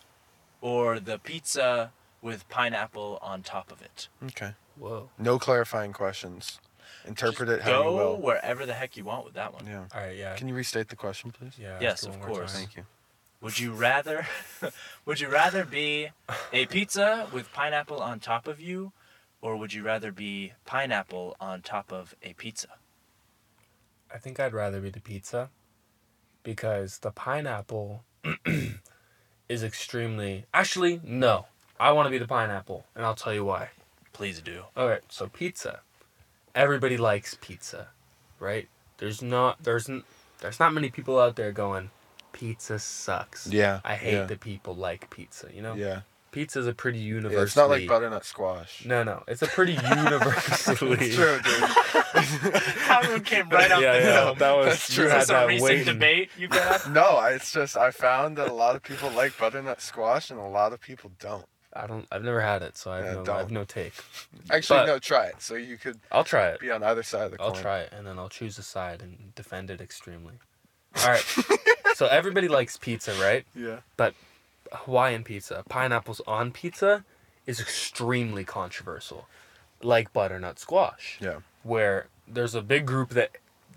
or the pizza with pineapple on top of it? Okay. Whoa. No clarifying questions. Interpret Just it how go you will. wherever the heck you want with that one. Yeah. All right. Yeah. Can you restate the question, please? yeah. Yes, ask it of more course. time. Thank you. Would you rather would you rather be a pizza with pineapple on top of you or would you rather be pineapple on top of a pizza? I think I'd rather be the pizza because the pineapple is extremely. Actually, no. I want to be the pineapple, and I'll tell you why. Please do. All right, so pizza. Everybody likes pizza, right? There's not there's n- there's not many people out there going, pizza sucks. Yeah, I hate yeah. that people like pizza. You know, Yeah. Pizza's a pretty universally. yeah. It's not like butternut squash. No, no, it's a pretty universally. It's true, dude. That came right out Yeah, the yeah, dome. that was That's you true. Is had a that recent waiting. debate you've got? no, I- it's just I found that a lot of people like butternut squash and a lot of people don't. I don't. I've never had it, so I have Yeah, no. I don't. have no take. Actually, But- no, try it. So you could I'll try it. be on either side of the I'll coin. try it, and then I'll choose a side and defend it extremely. All right. so everybody likes pizza, right? Yeah. Hawaiian pizza, pineapples on pizza, is extremely controversial, like butternut squash, Yeah. where there's a big group that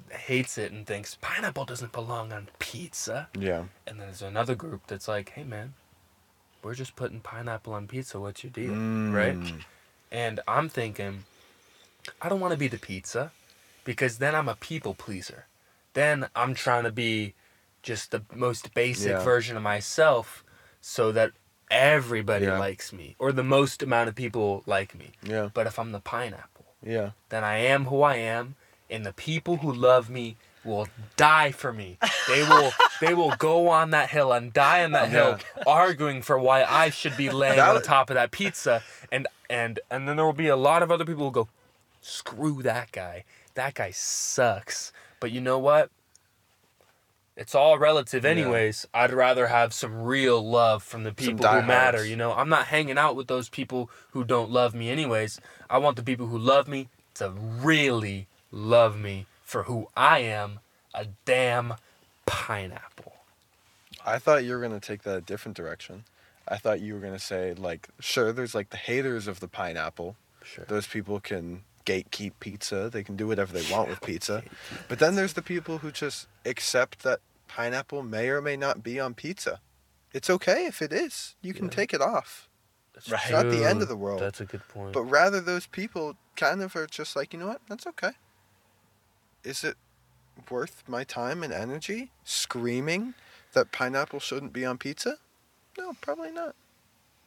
hates it and thinks pineapple doesn't belong on pizza, Yeah. and then there's another group that's like, hey man, we're just putting pineapple on pizza. What's your deal, right? Mm. And I'm thinking, I don't want to be the pizza because then I'm a people pleaser. Then I'm trying to be just the most basic Yeah. version of myself so that everybody Yeah. likes me or the most amount of people like me. Yeah. But if I'm the pineapple, Yeah. then I am who I am and the people who love me will die for me. They will they will go on that hill and die on that hill arguing for why I should be laying That on top of that pizza and and and then there will be a lot of other people who go screw that guy. That guy sucks. But you know what? It's all relative Yeah. anyways. I'd rather have some real love from the people who matter, you know. I'm not hanging out with those people who don't love me anyways. I want the people who love me to really love me for who I am, a damn pineapple. I thought you were gonna take that a different direction. I thought you were gonna say like, sure, there's like the haters of the pineapple. Sure. Those people can gatekeep pizza. They can do whatever they want with pizza. But then there's the people who just accept that pineapple may or may not be on pizza. It's okay if it is. You can Yeah. take it off. That's Right. It's not the end of the world. That's a good point. But rather, those people kind of are just like, you know what? That's okay. Is it worth my time and energy screaming that pineapple shouldn't be on pizza? No, probably not.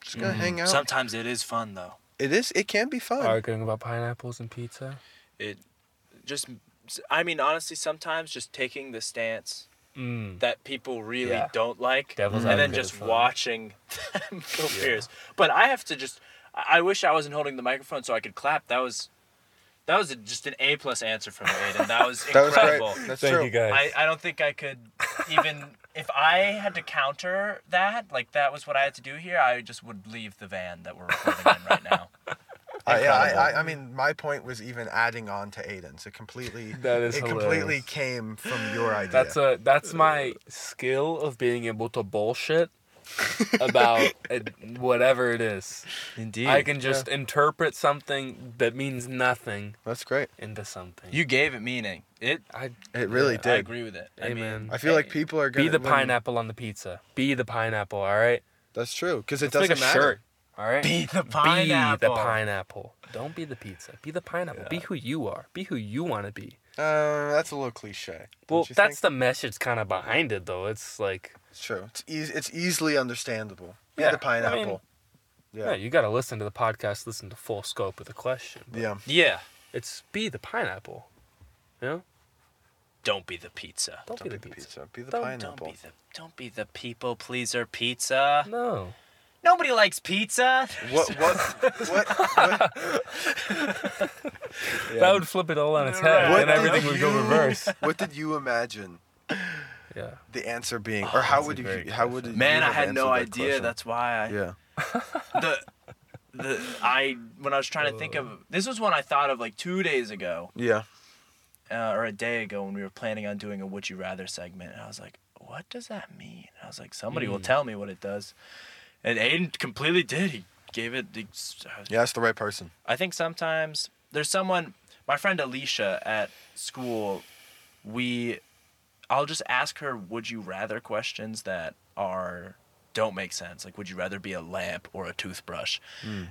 Just gonna Mhm. hang out. Sometimes it is fun though. It is. It can be fun. Arguing about pineapples and pizza. It just, I mean, honestly, sometimes just taking the stance Mm. that people really Yeah. don't like, Devil's and then just is fun. watching them go fierce. But I have to just, I I wish I wasn't holding the microphone so I could clap. That was, that was a, just an A plus answer from Aidan. That was that was incredible. great. That's Thank true. you guys. I, I don't think I could even if I had to counter that, like that was what I had to do here, I just would leave the van that we're recording in right now. I, yeah, I, I, I mean, my point was even adding on to Aidan's. It completely, That is it completely came from your idea. That's a that's my skill of being able to bullshit about it, whatever it is. Indeed. I can just interpret something that means nothing That's great. into something. You gave it meaning. It. I It really Yeah, did. I agree with it. I mean, I feel like people are gonna be the when- pineapple on the pizza. Be the pineapple. All right. That's true because it doesn't make a matter. shirt. All right. Be the Be pineapple. the pineapple. Don't be the pizza. Be the pineapple. Be who you are. Be who you want to be. Uh, that's a little cliche. Well, that's think? the message kind of behind it, though. It's like, It's true. It's easy. It's easily understandable. Be Yeah, the I mean, pineapple. yeah, yeah. you got to listen to the podcast, listen to full scope of the question. Yeah. Yeah. It's be the pineapple. You know? Don't be the pizza. Don't, Don't be be the the pizza. pizza. Be the Don't- Don't be the don't be the people pleaser pizza. No. Nobody likes pizza. What? What? what? what? That would flip it all on its head, What and did everything would go reverse. What did you imagine Yeah. the answer being, or how would you? very How would you Man, I had no that idea. question? That's why I Yeah. the the I when I was trying to think of this was one I thought of like two days ago Yeah. uh, or a day ago when we were planning on doing a Would You Rather segment, and I was like, what does that mean? I was like, somebody will Mm. tell me what it does, and Aidan completely did. He gave it. The, Yeah, that's the right person. I think sometimes there's someone, my friend Alicia at school, we, I'll just ask her would you rather questions that are don't make sense. Like, would you rather be a lamp or a toothbrush?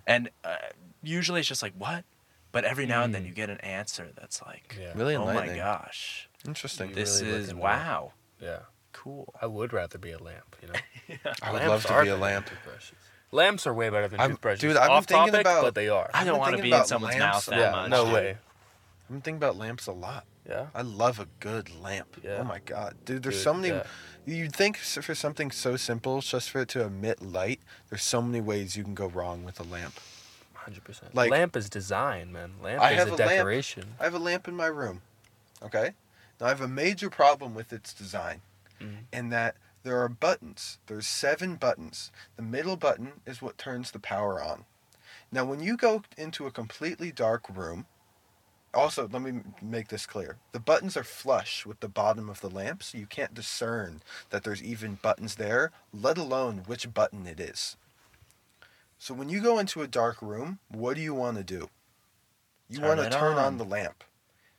And uh, usually it's just like what, but every now and then Mm. you get an answer that's like, Yeah. Really oh my gosh, Interesting. You this really is wow, Yeah. cool. I would rather be a lamp, you know? I would Lamps love to be a lamp. toothbrushes. Lamps are way better than I'm- toothbrushes. dude, I've been Off thinking topic, about- but they are. I don't want to thinking be in about someone's lamps. mouth that yeah, much. no dude. way. I've been thinking about lamps a lot. Yeah. I love a good lamp. Yeah. Oh my god, dude! There's Dude, so many. yeah. You'd think for something so simple, just for it to emit light, there's so many ways you can go wrong with a lamp. 100%. Like- lamp is design, man. Lamp I is have a a lamp. I have a lamp in my room. Okay, now I have a major problem with its design, Mhm. in that there are buttons. There's seven buttons. The middle button is what turns the power on. Now, when you go into a completely dark room, also let me make this clear: the buttons are flush with the bottom of the lamp, so you can't discern that there's even buttons there, let alone which button it is. So when you go into a dark room, what do you want to do? You want to turn on on. the lamp.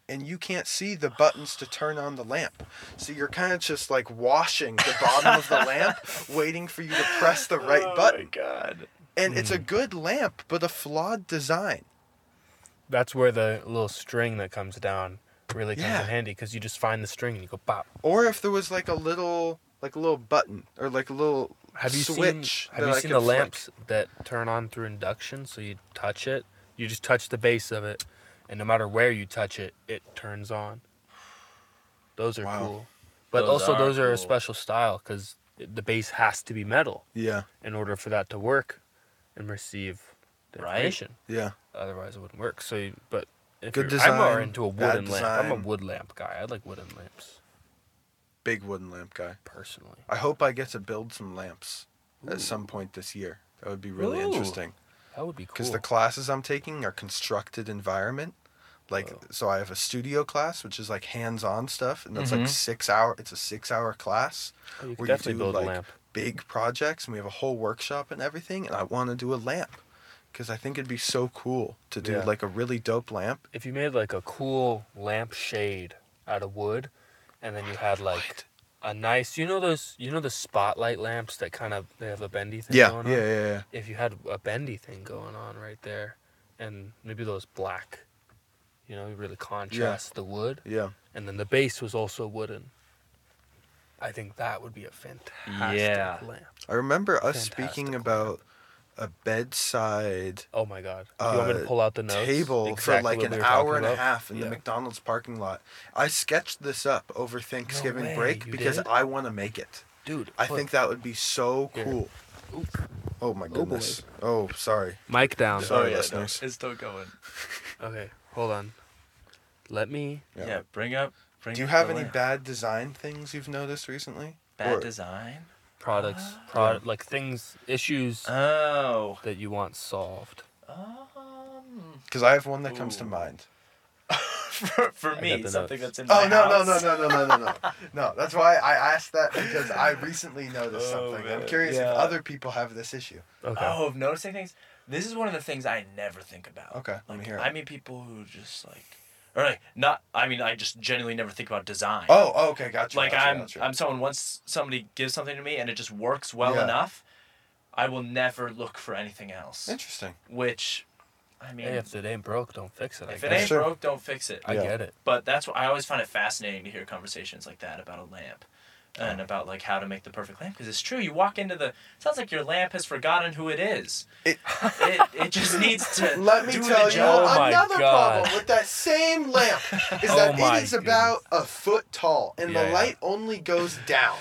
And you can't see the buttons to turn on the lamp. So you're kind of just like washing the bottom of the lamp, waiting for you to press the right oh button. Oh button. my god. And it's a hmm. good lamp, but a flawed design. That's where the little string that comes down really comes Yeah. in handy because you just find the string and you go pop. Or if there was like a little like a little button or like a little Have you switch seen Have you I seen the flick. lamps that turn on through induction? So you touch it, you just touch the base of it, and no matter where you touch it, it turns on. Those are Wow. cool, but Those also are those are a special style because the base has to be metal Yeah, in order for that to work and receive the Right. information. yeah. Otherwise, it wouldn't work. So, you, but if Good you're, I'm more design, into a bad wooden lamp. I'm a design. wood lamp guy. I like wooden lamps Big wooden lamp guy. personally. I hope I get to build some lamps at some point this year. That would be really Ooh. interesting. That would be cool. because the classes I'm taking are constructed environment. Like Oh. so, I have a studio class, which is like hands-on stuff, and that's like Mhm. six hour. It's a six-hour class, oh, you could where you definitely do, build like, a lamp. big projects, and we have a whole workshop and everything. And I want to do a lamp, because I think it'd be so cool to do Yeah. like a really dope lamp. If you made like a cool lamp shade out of wood, and then you had like a nice, you know those, you know the spotlight lamps that kind of they have a bendy thing Yeah, going yeah, on. yeah, yeah. If you had a bendy thing going on right there, and maybe those black, you know, really contrast the wood, Yeah. and then the base was also wooden. I think that would be a fantastic Yeah. lamp. I remember us Fantastic speaking lamp. about a bedside Oh my god! Do you want me to uh, pull out the notes? table for like an we hour talking and a half in Yeah. the McDonald's parking lot. I sketched this up over Thanksgiving way, break you because did? I want to make it. dude. I look. think that would be so cool. Oop. Oh my goodness. Oh, sorry. Mic down. Sorry, yeah, no, listeners. it's still going. Okay, hold on. Let me. Yeah. Yeah, bring up. Bring Do you up have any lamp. bad design things you've noticed recently? bad Or- design? Products, Ah. product like things, issues Oh. that you want solved. Um. Because I have one that comes to Ooh. mind. for, for got me, the something notes. that's in my Oh no no house. no no no no no no no! That's why I asked that because I recently noticed Oh, something. I'm man. curious Yeah. if other people have this issue. Okay. Oh, of noticing things. This is one of the things I never think about. Okay, let me Like, hear it. I mean, people who just like, or like not. I mean, I just genuinely never think about design. Oh, oh, okay, gotcha. like gotcha, I'm, gotcha. I'm someone once somebody gives something to me and it just works well Yeah. enough, I will never look for anything else. Interesting. Which, I mean, Hey, if it ain't broke, don't fix it. I if it ain't Sure. broke, don't fix it. I Yeah. get it. But that's what I always find it fascinating to hear conversations like that about a lamp. And about like how to make the perfect lamp because it's true. You walk into the it sounds like your lamp has forgotten who it is. It- it, it just needs to Let me do tell the you job. Oh another God. problem with that same lamp is Oh that my it is about a foot tall and Yeah, the yeah. light only goes down.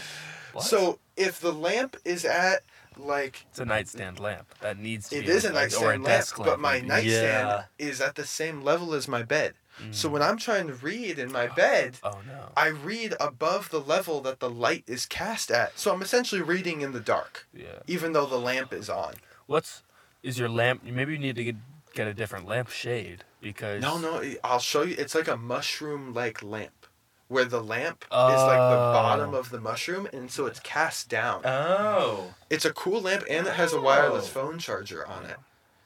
What? So if the lamp is at like It's a nightstand lamp that needs to it be. is a like- or nightstand lamp, desk but my maybe. nightstand Yeah. is at the same level as my bed. Mm. So when I'm trying to read in my bed, Oh no. I read above the level that the light is cast at. So I'm essentially reading in the dark, Yeah. even though the lamp is on. What's is your lamp? Maybe you need to get get a different lamp shade because. No, no, I'll show you. It's like a mushroom-like lamp, where the lamp is like the bottom Oh. of the mushroom, and so it's cast down. Oh, It's a cool lamp, and it has a wireless Oh. phone charger on it.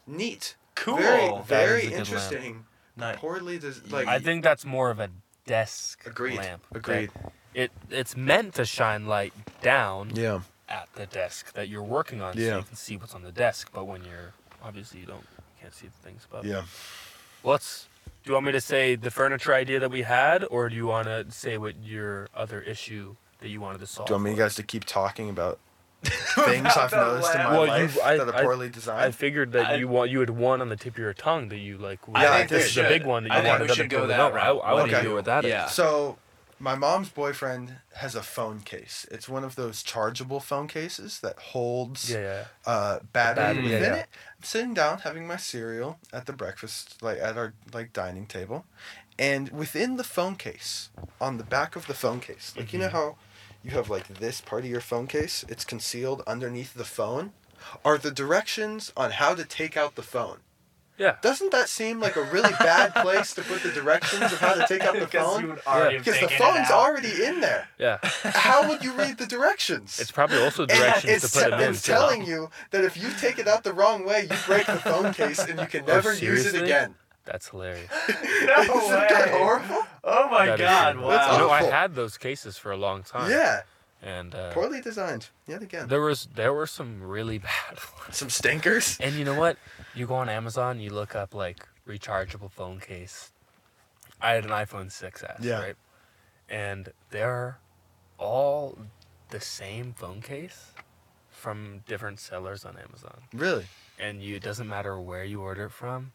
Neat. cool. Very, very interesting. Nice. Poorly des- like. I think that's more of a desk Agreed. lamp. Agreed. It it's meant to shine light down Yeah. at the desk that you're working on, so Yeah. you can see what's on the desk. But when you're obviously you don't you can't see the things. But Yeah. What's do you want me to say the furniture idea that we had, or do you want to say what your other issue that you wanted to solve? Do you want me guys to keep talking about things I've the noticed in my lamp. Well, you- life I- that are I- poorly I designed? figured that I- you want you had one on the tip of your tongue that you like. I Yeah, like, think this is the should. big one that I you think wanted we other should go people to that know. I, route. I want to hear what that is. Yeah. So, my mom's boyfriend has a phone case. It's one of those chargeable phone cases that holds Yeah, yeah. uh, battery Battery, within yeah. it. I'm sitting down having my cereal at the breakfast, like at our like dining table, and within the phone case, on the back of the phone case, like you know Mm-hmm. how you have like this part of your phone case, it's concealed underneath the phone, are the directions on how to take out the phone. Yeah. Doesn't that seem like a really bad place to put the directions of how to take out the Because you phone? would already have Because the phone's already in there. Yeah. How would you read the directions? It's probably also directions it's, to put it in. it's telling you that if you take it out the wrong way, you break the phone case and you can oh, never use it Oh, again. That's hilarious. No Isn't that way. horrible? Oh my That is god! hilarious. That's You know, I awful. had those cases for a long time. Yeah, And uh, poorly designed yet again. there was there were some really bad ones. Some stinkers. And you know what? You go on Amazon, you look up like rechargeable phone case. I had an iPhone 6s, Yeah. right? And they're all the same phone case from different sellers on Amazon. Really? And you it doesn't matter where you order it from.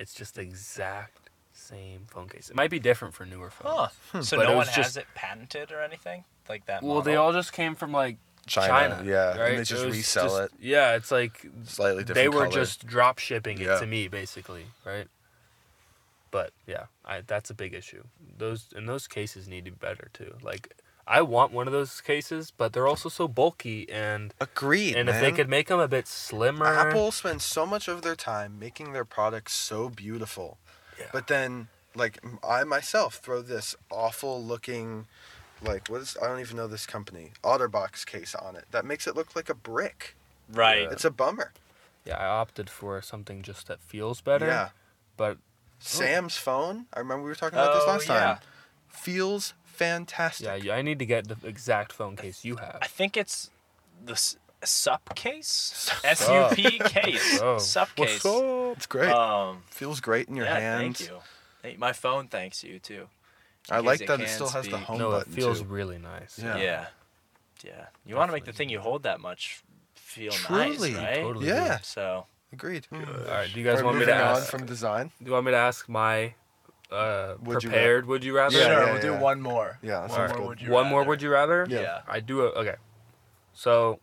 It's just the exact same phone case. It might be different for newer phones. Hmm. Huh. So But no it one was has just- it patented or anything like that. Well, they model? all just came from like China, China. yeah, and right? they just was resell just- it. Yeah, it's like Slightly different they were color. just drop shipping it Yeah. to me basically, right? But yeah, I that's a big issue. Those and those cases need to be better too. Like I want one of those cases, but they're also so bulky and agreed. and if they could make them a bit slimmer. Apple spends so much of their time making their products so beautiful, Yeah. but then like I myself throw this awful looking, like what is I don't even know this company OtterBox case on it that makes it look like a brick. right. It's a bummer. Yeah, I opted for something just that feels better. Yeah. But oh. Sam's phone. I remember we were talking about this Oh, last yeah. time. Feels fantastic. yeah, I need to get the exact phone case you have. I think it's the s- sup case. S U P case. Oh. Sup case. It's great. Um, Feels great in your yeah, hand. thank you. Hey, my phone thanks you too. I like case that it can't still has the speak. home no, it feels too. really nice. Yeah. Yeah. Yeah. You want to make the thing you hold that much feel Truly. nice, right? Totally. Yeah, So agreed. All right, do you guys Alright, want me to moving on ask? from design? Do you want me to ask my uh, Would you prepared? would you rather? Yeah, sure, yeah, we'll do one more. Yeah, that One more good. would you One more. rather. Would you rather? Yeah. Yeah. I do. A, okay. So,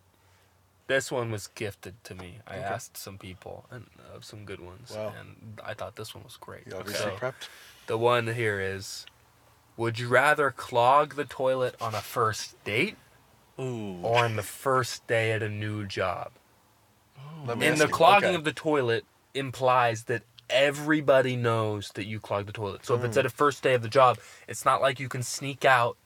this one was gifted to me. I Okay. asked some people and uh, some good ones, Wow. and I thought this one was great. You obviously So, prepped. the one here is: Would you rather clog the toilet on a first date Ooh. or on the first day at a new job? Let me And ask the you- clogging okay. of the toilet implies that everybody knows that you clogged the toilet. So if it's Mm. at a first day of the job, it's not like you can sneak out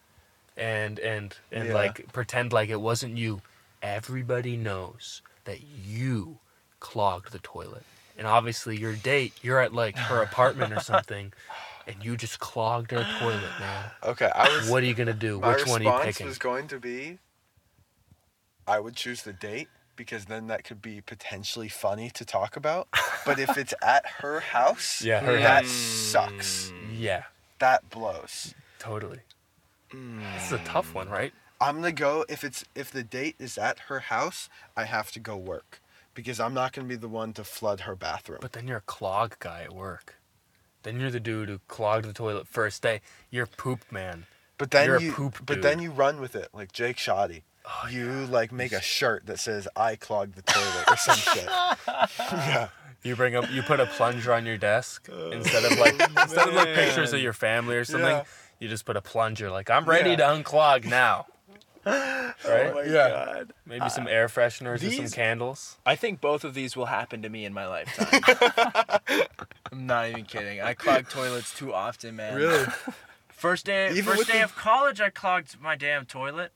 and and and Yeah. like pretend like it wasn't you. Everybody knows that you clogged the toilet. And obviously your date, you're at like her apartment or something and you just clogged her toilet, man. Okay, I was. What are you going to do? my Which one are you response picking? was going to be. I would choose the date because then that could be potentially funny to talk about. But if it's at her house, Yeah, her that house. sucks. Mm. Yeah, That blows. totally. Mm. This is a tough one, right? I'm gonna go if it's if the date is at her house, I have to go work because I'm not gonna be the one to flood her bathroom. But then you're a clog guy at work. Then you're the dude who clogged the toilet first day. You're poop man. But then You're a poop but then you run with it like Jake Shoddy. Oh, you like make a shirt that says I clogged the toilet or some shit. yeah. You bring up you put a plunger on your desk uh, instead of like instead of like pictures of your family or something. Yeah. You just put a plunger like I'm ready Yeah. to unclog now. Right? Oh yeah. Maybe some uh, air fresheners or some candles. I think both of these will happen to me in my lifetime. I'm not even kidding. I clog toilets too often, man. Really? First day, Even first day the- of college, I clogged my damn toilet.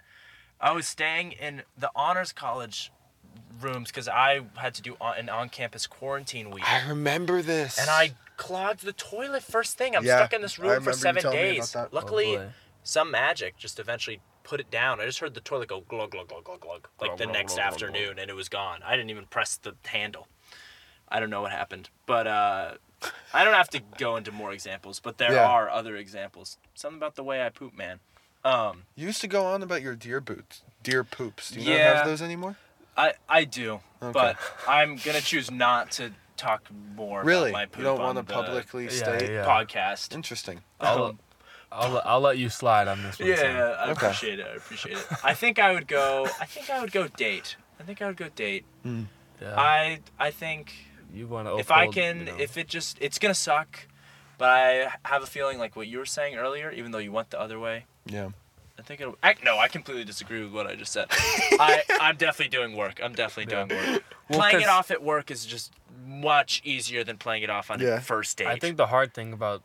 I was staying in the honors college rooms because I had to do on, an on-campus quarantine week, I remember this. and I clogged the toilet first thing. I'm Yeah, stuck in this room for seven telling me about days. Luckily, Oh, some magic just eventually put it down. I just heard the toilet go glug glug glug glug glug like Glug, the glug, next glug, glug, afternoon, and it was gone. I didn't even press the handle. I don't know what happened, but uh, I don't have to go into more examples. But there Yeah. are other examples. Something about the way I poop, man. Um, You used to go on about your deer boots, deer poops. Do you not have those anymore? I I do, Okay. but I'm gonna choose not to talk more Really? about my poop You don't want to publicly state? yeah. podcast. Interesting. I'll, I'll, I'll let you slide on this one. Yeah, Sam. I Okay. appreciate it. I appreciate it. I think I would go. I think I would go date. I think I would go date. Yeah. I I think you want to if I can, if it just, it's gonna suck. But I have a feeling like what you were saying earlier, even though you went the other way. Yeah. I think it'll. I, no, I completely disagree with what I just said. I I'm definitely doing work. I'm definitely doing work. Well, playing it off at work is just much easier than playing it off on Yeah. a first date. I think the hard thing about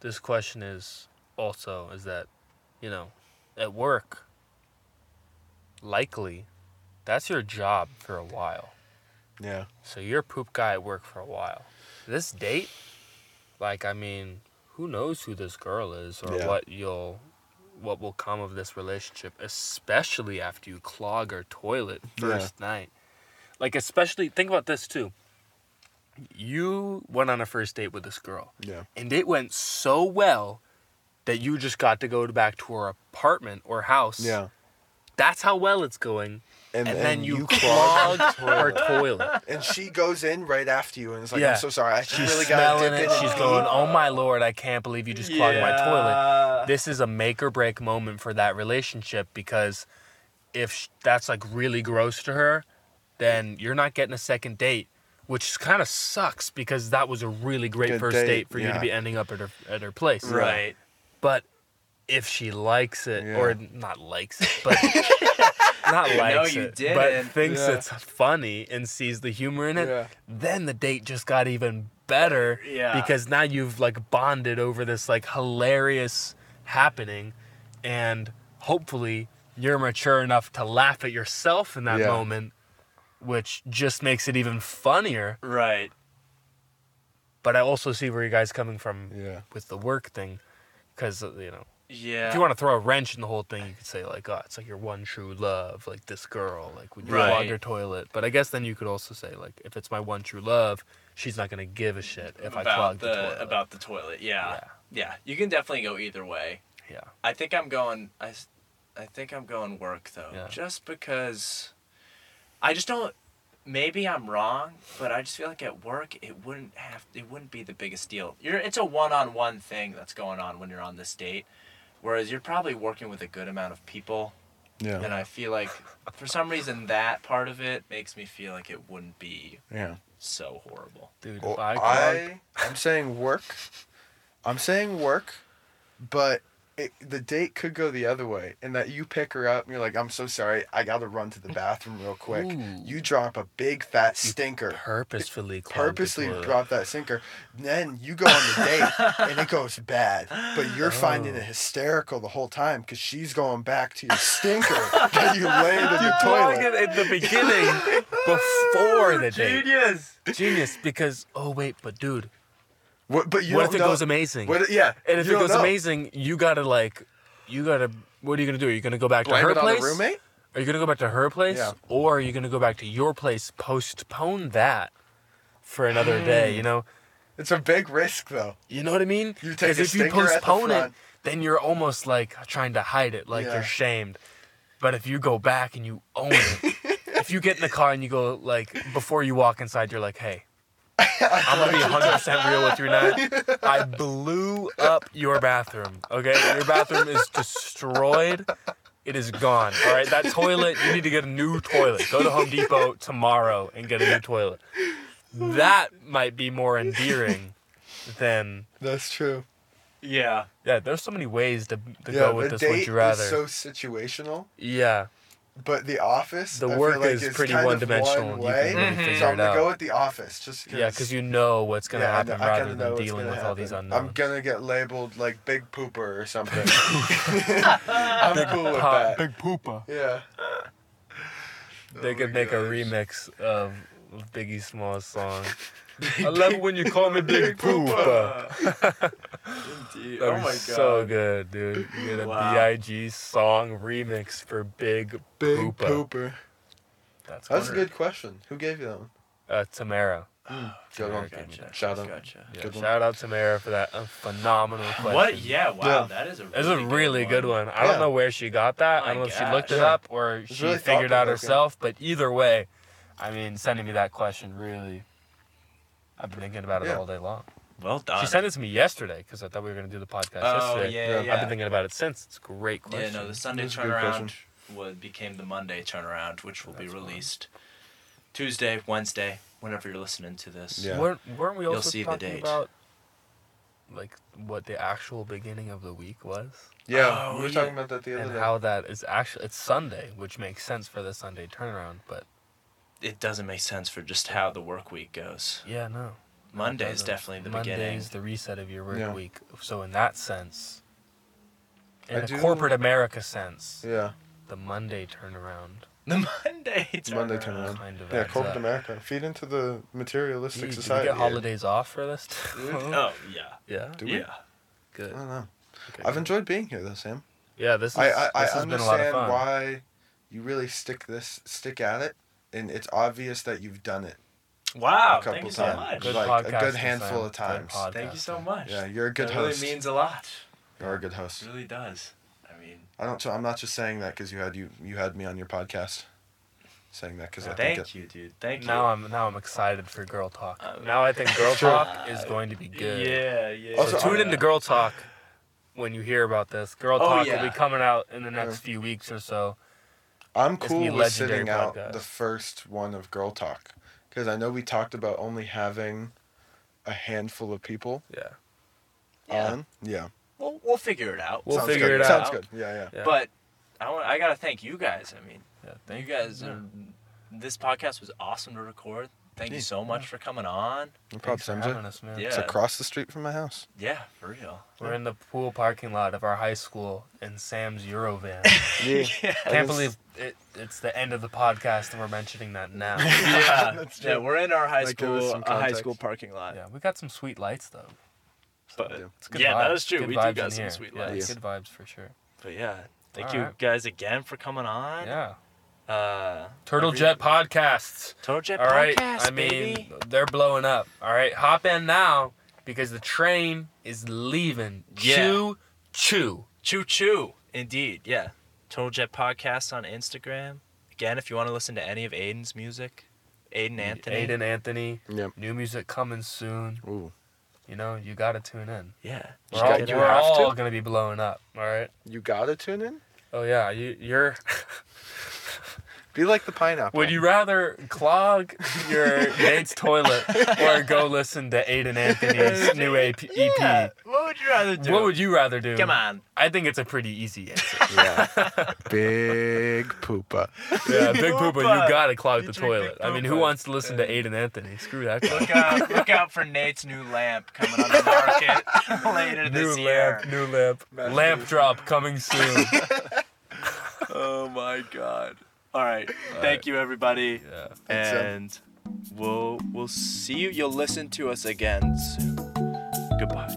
this question is also is that, you know, at work, likely, that's your job for a while. Yeah. So you're a poop guy at work for a while. This date, like I mean, who knows who this girl is or Yeah. what you'll what will come of this relationship, especially after you clog her toilet first night. Like especially think about this too. You went on a first date with this girl Yeah. and it went so well that you just got to go back to her apartment or house. Yeah. That's how well it's going. And, And, then you, clog her toilet. And she goes in right after you and is like, Yeah. I'm so sorry. I just She's really got smelling it. She's going, "Oh my lord, I can't believe you just clogged my toilet." This is a make or break moment for that relationship because if sh- that's like really gross to her, then you're not getting a second date, which kind of sucks because that was a really great Good first date, date, for you yeah. to be ending up at her at her place. right. But if she likes it, Yeah. or not likes it, but not likes you it, didn't. but thinks Yeah. it's funny and sees the humor in it, Yeah. then the date just got even better. Yeah. Because now you've like bonded over this like hilarious happening, and hopefully you're mature enough to laugh at yourself in that Yeah. moment. which just makes it even funnier. Right. But I also see where you guys coming from Yeah. with the work thing, because uh, you know, Yeah. if you want to throw a wrench in the whole thing, you could say like, oh, it's like your one true love, like this girl, like would you Right. clog her toilet? But I guess then you could also say like, if it's my one true love, she's not gonna give a shit if I about clog the, the, toilet. about the toilet. Yeah. Yeah. yeah. You can definitely go either way. yeah. I think I'm going. I, I think I'm going work though, Yeah. just because. I just don't. Maybe I'm wrong, but I just feel like at work it wouldn't have. It wouldn't be the biggest deal. You're. It's a one-on-one thing that's going on when you're on this date, whereas you're probably working with a good amount of people, Yeah. and I feel like for some reason that part of it makes me feel like it wouldn't be Yeah. so horrible. Dude, Well, I, I I'm saying work. I'm saying work, but it, the date could go the other way, and that you pick her up and you're like, "I'm so sorry, I gotta run to the bathroom real quick." Ooh. You drop a big fat stinker. purposefully Purposely the drop that stinker. Then you go on the date and it goes bad, but you're finding Oh. it hysterical the whole time because she's going back to your stinker that you laid in the Plug toilet. it at the beginning before the date. Genius. Genius, because oh wait, but dude, What, but you what if it know- goes amazing? What, yeah, and if it goes know. amazing, you gotta like, you gotta. What are you gonna do? Are you gonna go back blame to her place? roommate. Are you gonna go back to her place, Yeah. or are you gonna go back to your place? Postpone that for another day. You know, It's a big risk though. you know what I mean? You take if you at the postpone it, then you're almost like trying to hide it, like Yeah. you're shamed. But if you go back and you own it, if you get in the car and you go like before you walk inside, you're like, hey. I'm gonna be 100% real with you now. I blew up your bathroom. Okay, your bathroom is destroyed. It is gone. All right, that toilet. You need to get a new toilet. Go to Home Depot tomorrow and get a new toilet. That might be more endearing than That's true. Yeah. yeah. There's so many ways to, to yeah, go with this. date Would you rather? is so situational, yeah, but the office. The I feel work like, is pretty kind one-dimensional, One you can way, really Mhm. so I'm gonna out. go with the office, just yeah, because you know what's gonna yeah, happen I rather kinda know than what's dealing gonna with all these happen. unknowns. I'm gonna get labeled like big pooper or something. I'm cool with pop- that. Big pooper. Yeah. They Oh could my make a remix of Biggie Smalls song. I love it when you call me Big Pooper. Indeed. That'd Oh be my god. so good, dude. You get a Wow. B.I.G. song remix for Big, Big Poopa. pooper. That's, That's a good question. Who gave you that one? Uh, Tamara. Good one. Gotcha. Shout out. Gotcha. Yeah, Good one. out Tamara for that uh, phenomenal question. What? Yeah. Wow. Yeah. That is a. It's Really a really good one. I Yeah. don't know where she got that. I don't know if she looked it up or It's she really figured out herself. But either way, I mean, sending me that question really, I've been thinking about it Yeah. all day long. Well done. She sent it to me yesterday because I thought we were going to do the podcast Oh yesterday. yeah, Yeah. yeah. I've been thinking about it since. It's a great question. Yeah, no, the Sunday That's turnaround question. would became the Monday turnaround, which will be That's fine. released Tuesday, Wednesday, whenever you're listening to this. Yeah. Weren't, weren't we You'll also see the talking date. about like what the actual beginning of the week was Yeah, Oh, we were yeah. talking about that the other and day. how that is actually it's Sunday, which makes sense for the Sunday turnaround. But It doesn't make sense for just how the work week goes. yeah, no. Monday is definitely the Monday beginning. is the reset of your work Yeah. week. So in that sense, in I a do- corporate America sense, yeah, the Monday turnaround The Monday turnaround. Monday turnaround. kind of yeah, adds corporate up. America. Feed into the materialistic do we society. get here. holidays off for this? Oh yeah. yeah, Do we? Yeah. good. I don't know. Okay, I've good. enjoyed being here though, Sam. Yeah, this is I I, I this has been a lot of understand fun. why you really stick this stick at it, and it's obvious that you've done it Wow. a couple Thank you so times, much. Good like a good handful of times. Thank you so much. Yeah, you're a good that host. really means a lot. You're a good host. It really does. I mean, I don't. I'm not just saying that because you had you you had me on your podcast. Saying that because I think thank it, you, dude. Thank you. Now I'm now I'm excited for Girl Talk. Uh, now I think Girl Talk is going to be good. Yeah, yeah. So Also, tune I'm- into Girl Talk when you hear about this. Girl Oh, Talk yeah. will be coming out in the next Yeah. few weeks or so. I'm cool with legendary sitting out the first one of Girl Talk because I know we talked about only having a handful of people Yeah. Yeah. on. Yeah, We'll, we'll figure it out. We'll Sounds figure good. it Sounds out. Sounds good. Yeah, yeah. Yeah. But I want, I gotta thank you guys. I mean, Yeah, you guys yeah. are. This podcast was awesome to record. Thank you so much for coming on. No problem, Thanks for having us, man. Yeah. It's across the street from my house. Yeah, for real. We're in the pool parking lot of our high school in Sam's Eurovan. Yeah. Can't believe it, it's the end of the podcast and we're mentioning that now. Yeah, That's yeah, we're in our high Like, school a uh, high school parking lot. yeah, we got some sweet lights though. But It's good yeah, that vibes. is true. Good We do got some here. sweet Yeah, lights. good vibes for sure. But yeah, thank All you right. guys again for coming on. Yeah. Uh, Turtle every- Jet podcasts. Turtle Jet All right. podcast, I mean, baby. they're blowing up. All right. Hop in now because the train is leaving. Yeah. Choo choo. Choo choo. Indeed, yeah. Turtle Jet Podcast on Instagram. Again, if you want to listen to any of Aidan's music, Aidan Anthony. Aidan Anthony. Yep. New music coming soon. Ooh. You know, you got to tune in. Yeah. We're You all, got- you we're have all to? gonna be blowing up. All right. You gotta tune in. Oh yeah, you, you're. Be like the pineapple. Would you rather clog your Nate's toilet or go listen to Aidan Anthony's new AP, EP? Yeah. What would you rather do? What would you rather do? Come on. I think it's a pretty easy answer. Yeah. Big poopa. yeah, Big Poopa, you gotta clog You the toilet. I mean, who wants to listen to Aidan Anthony? Screw that guy. Look out, look out for Nate's new lamp coming on the market later New this year. lamp, new lamp, lamp drop coming soon. Oh my god. All right. Thank you everybody. Yeah. Thanks, Sam. And we'll we'll see you. You'll listen to us again soon. Goodbye.